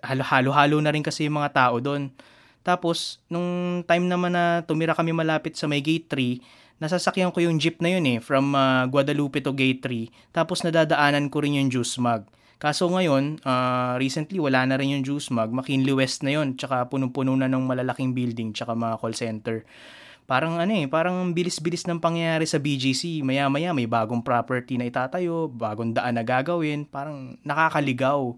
halo-halo na rin kasi yung mga tao doon. Tapos, nung time naman na tumira kami malapit sa may gate 3, nasasakyan ko yung jeep na yun eh, from uh, Guadalupe to gate 3. Tapos nadadaanan ko rin yung juice mug. Kaso ngayon, uh, recently wala na rin yung juice mug. McKinley West na yun, tsaka punong-puno na ng malalaking building, tsaka mga call center parang ano eh, parang bilis-bilis ng pangyayari sa BGC. Maya-maya may bagong property na itatayo, bagong daan na gagawin, parang nakakaligaw.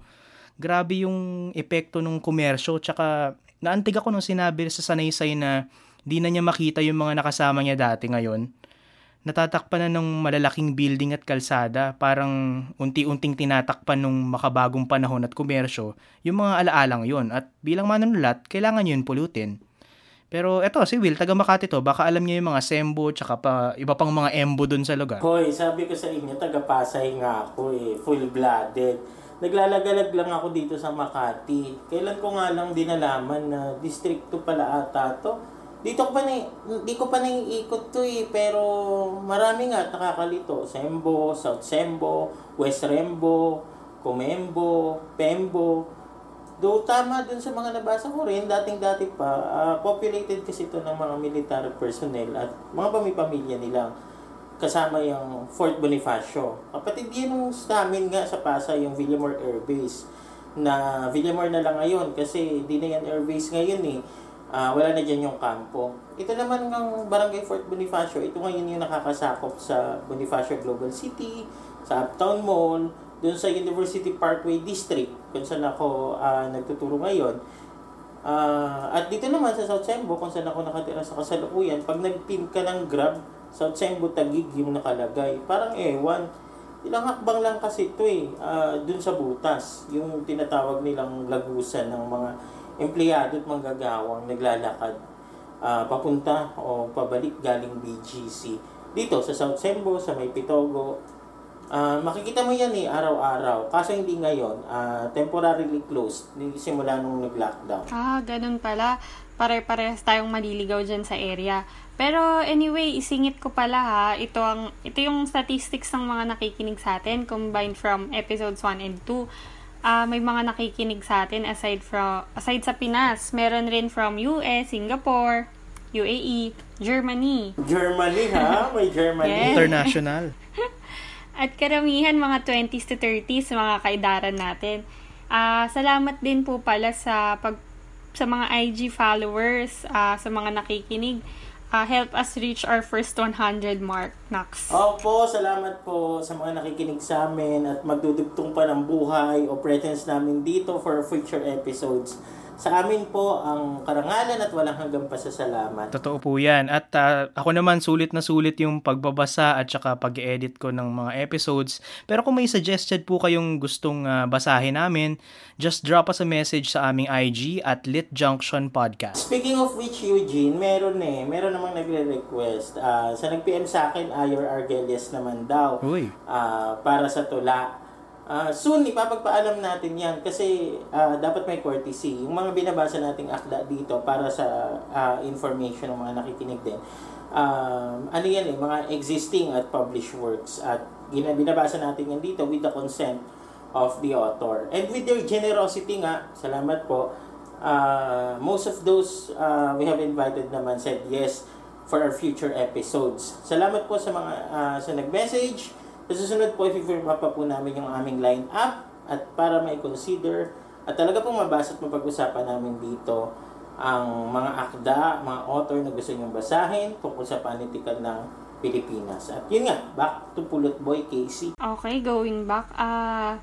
Grabe yung epekto ng komersyo, tsaka naantig ako nung sinabi sa sanaysay na di na niya makita yung mga nakasama niya dati ngayon. Natatakpan na ng malalaking building at kalsada, parang unti-unting tinatakpan ng makabagong panahon at komersyo, yung mga alaalang yon At bilang manunulat, kailangan yun pulutin. Pero eto, si Will, taga Makati to, baka alam niya yung mga Sembo, tsaka pa, iba pang mga Embo dun sa lugar. Hoy, sabi ko sa inyo, taga Pasay nga ako eh, full-blooded. Naglalagalag lang ako dito sa Makati. Kailan ko nga lang dinalaman na distrito pala ata to. Dito ko pa na, di ko pa naiikot to eh, pero marami nga nakakalito. Sembo, South Sembo, West Rembo, Comembo, Pembo, Do tama dun sa mga nabasa ko rin, dating-dati pa, uh, populated kasi ito ng mga military personnel at mga pamipamilya nila kasama yung Fort Bonifacio. Kapatid yun yung sa nga sa Pasay, yung Villamor Air Base. Na Villamor na lang ngayon kasi di na yan Air Base ngayon eh. Uh, wala na dyan yung kampo. Ito naman ng Barangay Fort Bonifacio, ito ngayon yung nakakasakop sa Bonifacio Global City, sa Uptown Mall, doon sa University Parkway District kung saan ako uh, nagtuturo ngayon. Uh, at dito naman sa South Sembo kung saan ako nakatira sa kasalukuyan, pag nagpin ka ng Grab, South Sembo Tagig yung nakalagay. Parang ewan. Ilang hakbang lang kasi ito eh, uh, dun sa butas, yung tinatawag nilang lagusan ng mga empleyado at manggagawang naglalakad uh, papunta o pabalik galing BGC. Dito sa South Sembo, sa May Pitogo, Uh, makikita mo yan eh, araw-araw. Kaso hindi ngayon, uh, temporarily closed, simula nung nag-lockdown. Ah, ganun pala. Pare-parehas tayong maliligaw dyan sa area. Pero anyway, isingit ko pala ha, ito, ang, ito yung statistics ng mga nakikinig sa atin, combined from episodes 1 and 2. Uh, ah, may mga nakikinig sa atin aside from aside sa Pinas, meron rin from US, Singapore, UAE, Germany. Germany ha? May Germany. yes. International. *laughs* At karamihan mga 20s to 30s mga kaidaran natin. Uh, salamat din po pala sa pag sa mga IG followers, uh, sa mga nakikinig. Uh, help us reach our first 100 mark, Nax. Opo, salamat po sa mga nakikinig sa amin at magdudugtong pa ng buhay o presence namin dito for future episodes. Sa amin po ang karangalan at walang hanggang pasasalamat. Totoo po yan. At uh, ako naman sulit na sulit yung pagbabasa at saka pag-edit ko ng mga episodes. Pero kung may suggested po kayong gustong uh, basahin namin, just drop us a message sa aming IG at Lit Junction Podcast. Speaking of which, Eugene, meron eh. Meron namang nagre-request. Uh, sa nag-PM sa akin, Ayor Argelius naman daw. Uy. Uh, para sa tula Uh, soon, ipapagpaalam natin yan kasi uh, dapat may courtesy. Yung mga binabasa nating akda dito para sa uh, information ng mga nakikinig din. Um, ano yan eh, mga existing at published works. At binabasa natin yan dito with the consent of the author. And with their generosity nga, salamat po, uh, most of those uh, we have invited naman said yes for our future episodes. Salamat po sa mga uh, sa nag-message, Sa susunod po, i-firm up pa po namin yung aming line-up at para may consider at talaga pong mabasa at mapag-usapan namin dito ang mga akda, mga author na gusto nyong basahin tungkol sa panitikan ng Pilipinas. At yun nga, back to Pulot Boy Casey. Okay, going back. Ah,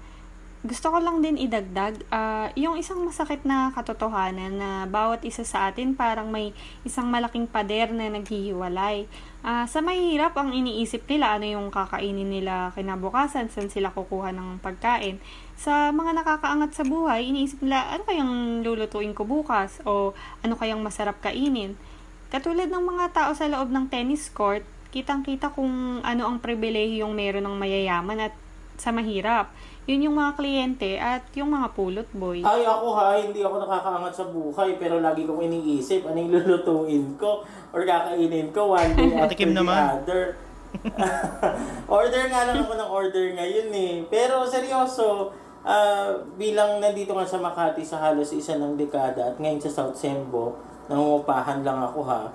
gusto ko lang din idagdag, ah, yung isang masakit na katotohanan na bawat isa sa atin parang may isang malaking pader na naghihiwalay. Ah, sa mahirap ang iniisip nila ano yung kakainin nila kinabukasan, saan sila kukuha ng pagkain. Sa mga nakakaangat sa buhay, iniisip nila ano kayang lulutuin ko bukas o ano kayang masarap kainin. Katulad ng mga tao sa loob ng tennis court, kitang-kita kung ano ang pribilehiyong meron ng mayayaman at sa mahirap. Yun yung mga kliyente at yung mga pulot boy. Ay, ako ha, hindi ako nakakaangat sa buhay, pero lagi kong iniisip ano yung lulutuin ko or kakainin ko one day *laughs* after the naman. other. *laughs* order nga lang ako ng order ngayon eh. Pero seryoso, ah, bilang nandito nga sa Makati sa halos isa ng dekada at ngayon sa South Sembo, nangungupahan lang ako ha.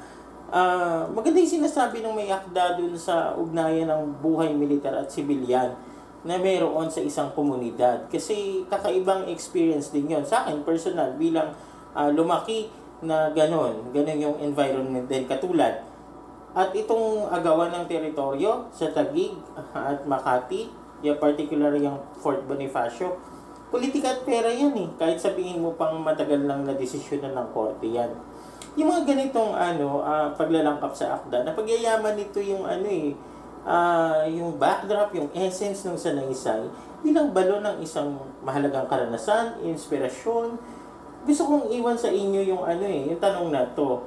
Ah, maganda yung sinasabi ng may akda dun sa ugnayan ng buhay militar at sibilyan na mayroon sa isang komunidad. Kasi kakaibang experience din yon Sa akin, personal, bilang ah, lumaki na ganon, ganon yung environment din. Katulad, at itong agawan ng teritoryo sa Taguig at Makati, yung particular yung Fort Bonifacio, politika at pera yan eh. Kahit sabihin mo pang matagal lang na desisyon na ng korte yan. Yung mga ganitong ano, ah, paglalangkap sa akda, napagyayaman nito yung ano eh, ah, yung backdrop, yung essence ng sanaysay, bilang balo ng isang mahalagang karanasan, inspirasyon. Gusto kong iwan sa inyo yung ano eh, yung tanong na to.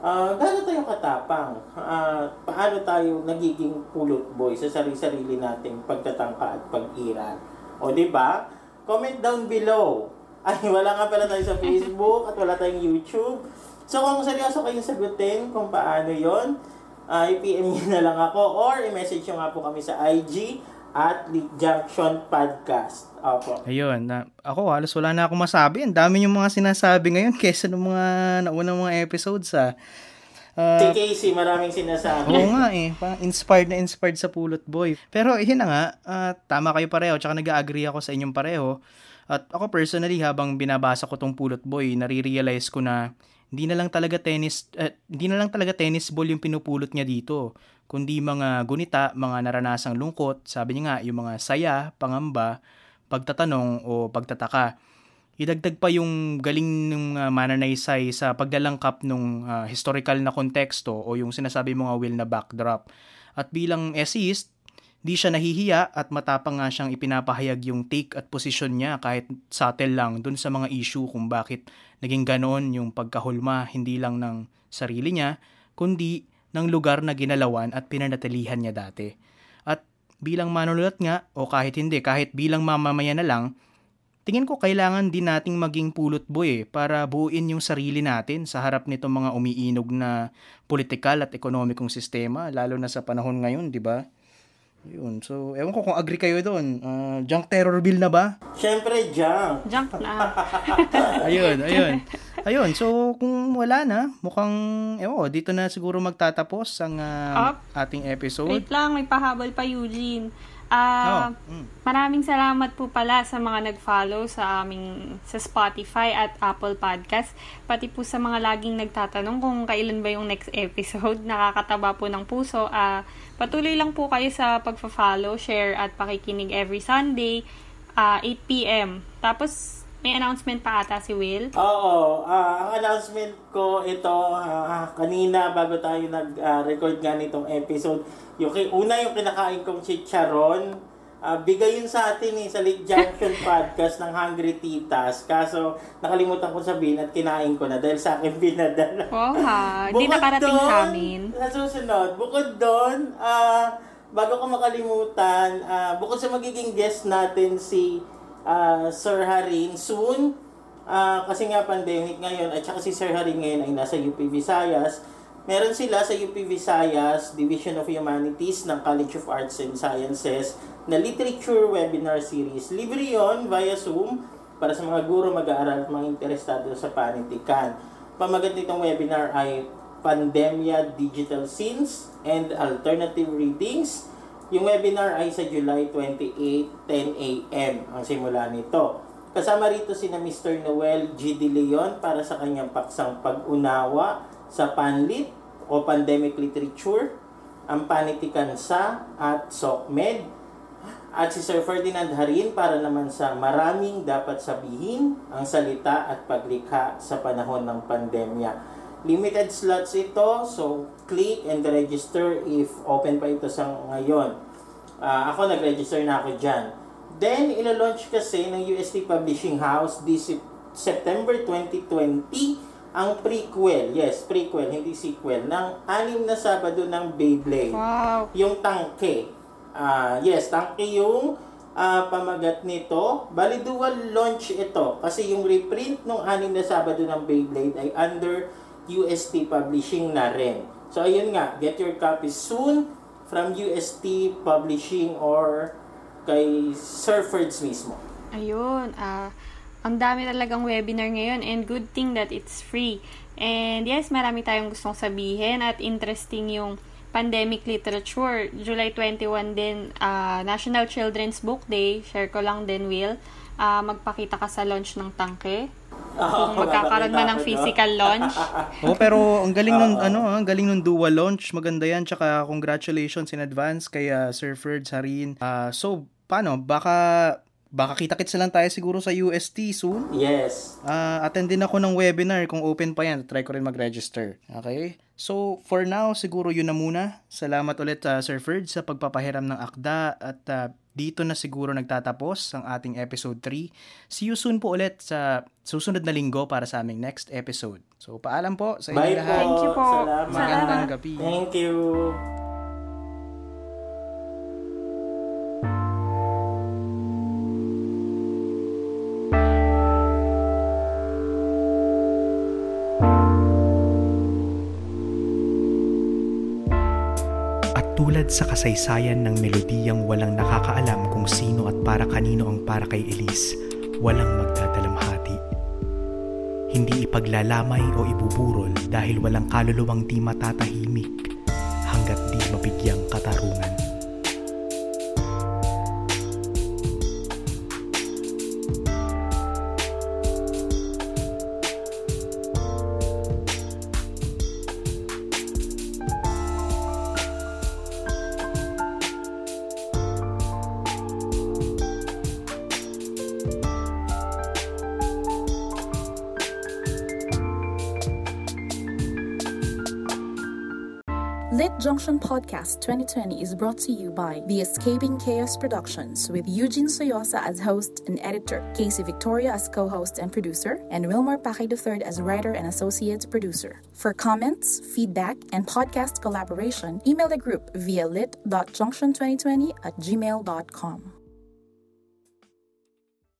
Ah, gaano tayo katapang? Ah, paano tayo nagiging pulot boy sa sarili-sarili nating pagtatangka at pag-iral? O di ba? Comment down below. *laughs* Ay, wala nga pala tayo sa Facebook at wala tayong YouTube. So kung seryoso kayong sagutin kung paano yon, ah, i-PM nyo na lang ako or i-message nyo nga po kami sa IG at League Junction Podcast. Opo. Ayun, na, ako halos wala na akong masabi. Ang dami yung mga sinasabi ngayon kesa ng mga naunang mga episodes ah. Ah, Si Casey, maraming sinasabi. Oo nga eh, parang inspired na inspired sa Pulot Boy. Pero yun na nga, ah, tama kayo pareho, tsaka nag-agree ako sa inyong pareho. At ako personally, habang binabasa ko tong Pulot Boy, nare-realize ko na hindi na lang talaga tennis, eh, hindi na lang talaga tennis ball yung pinupulot niya dito. Kundi mga gunita, mga naranasang lungkot, sabi niya nga, yung mga saya, pangamba, pagtatanong o pagtataka. Idagdag pa yung galing ng uh, mananaysay sa paglalangkap ng uh, historical na konteksto o yung sinasabi mga will na backdrop. At bilang essayist, di siya nahihiya at matapang nga siyang ipinapahayag yung take at posisyon niya kahit subtle lang dun sa mga issue kung bakit naging ganoon yung pagkahulma hindi lang ng sarili niya, kundi ng lugar na ginalawan at pinanatilihan niya dati. At bilang manunulat nga, o kahit hindi, kahit bilang mamamayan na lang, tingin ko kailangan din nating maging pulot boy eh, para buuin yung sarili natin sa harap nitong mga umiinog na politikal at ekonomikong sistema, lalo na sa panahon ngayon, di ba? Yun. So, ewan ko kung agree kayo doon. Uh, junk terror bill na ba? Siyempre, junk. Junk na. *laughs* ayun, ayun. Ayun, so kung wala na, mukhang, ewan ko, dito na siguro magtatapos ang uh, Up. ating episode. Wait lang, may pahabol pa Eugene. Ah, Oh, mm. maraming salamat po pala sa mga nag-follow sa aming sa Spotify at Apple Podcast. Pati po sa mga laging nagtatanong kung kailan ba yung next episode. *laughs* Nakakataba po ng puso. Ah, patuloy lang po kayo sa pagfa-follow, share at pakikinig every Sunday ah 8 p.m. Tapos may announcement pa ata si Will. Oo, ah, ang announcement ko ito ah, kanina bago tayo nag-record nga nitong episode. Yung una yung kinakain kong chicharon, ah, bigay yun sa atin eh, sa Lake Junction *laughs* Podcast ng Hungry Titas. Kaso nakalimutan ko sabihin at kinain ko na dahil sa akin binadala. Wow ha, hindi nakarating doon, sa amin. Sa susunod, bukod doon, ah, bago ko makalimutan, ah, bukod sa magiging guest natin si ah, Sir Harin soon, ah, kasi nga pandemic ngayon, at saka si Sir Harin ngayon ay nasa UP Visayas, meron sila sa UP Visayas Division of Humanities ng College of Arts and Sciences na literature webinar series. Libre yon via Zoom para sa mga guro mag-aaral at mga interesado sa panitikan. Pamagat nitong webinar ay Pandemya Digital Scenes and Alternative Readings Yung webinar ay sa July 28, 10 a.m. ang simula nito. Kasama rito si na Mr. Noel G. De Leon para sa kanyang paksang pag-unawa sa panlit o pandemic literature, ang panitikan sa at SOCMED, at si Sir Ferdinand Harin para naman sa maraming dapat sabihin ang salita at paglikha sa panahon ng pandemya. Limited slots ito, so click and register if open pa ito sa ngayon. Uh, ako nag-register na ako dyan. Then, ilo-launch kasi ng UST Publishing House this September 2020 ang prequel, yes, prequel, hindi sequel, ng anim na Sabado ng Beyblade. Wow. Yung tangke. Uh, yes, tangke yung uh, pamagat nito. Bali, dual launch ito. Kasi yung reprint ng anim na Sabado ng Beyblade ay under UST Publishing na rin. So, ayun nga, get your copy soon from UST Publishing or kay Surfers mismo. Ayun, ah, uh, ang dami talagang webinar ngayon and good thing that it's free. And yes, marami tayong gustong sabihin at interesting yung pandemic literature. July 21 din, uh, National Children's Book Day. Share ko lang din, Will. Uh, magpakita ka sa launch ng tangke. Kung magkakaroon man ng physical launch. *laughs* oh, pero ang galing nun, ano, ang galing nun dual launch. Maganda yan. Tsaka congratulations in advance kay uh, Sir Ferd Sarin. Uh, so, paano? Baka baka kita-kits lang tayo siguro sa UST soon. Yes. Uh, attend din ako ng webinar kung open pa yan. Try ko rin mag-register. Okay? So, for now, siguro yun na muna. Salamat ulit uh, Sir Ferd sa pagpapahiram ng akda at uh, dito na siguro nagtatapos ang ating episode 3. See you soon po ulit sa susunod na linggo para sa aming next episode. So, paalam po sa inyo lahat. Thank you po. Salamat. Magandang gabi. Thank you. Sa kasaysayan ng melodiyang walang nakakaalam kung sino at para kanino ang para kay Elise, walang magdadalamhati. Hindi ipaglalamay o ibuburol dahil walang kaluluwang di matatahimik hanggat di mabigyang Podcast 2020 is brought to you by The Escaping Chaos Productions with Eugene Soyosa as host and editor, Casey Victoria as co host and producer, and Wilmar Pake III as writer and associate producer. For comments, feedback, and podcast collaboration, email the group via lit.junction2020 at gmail.com.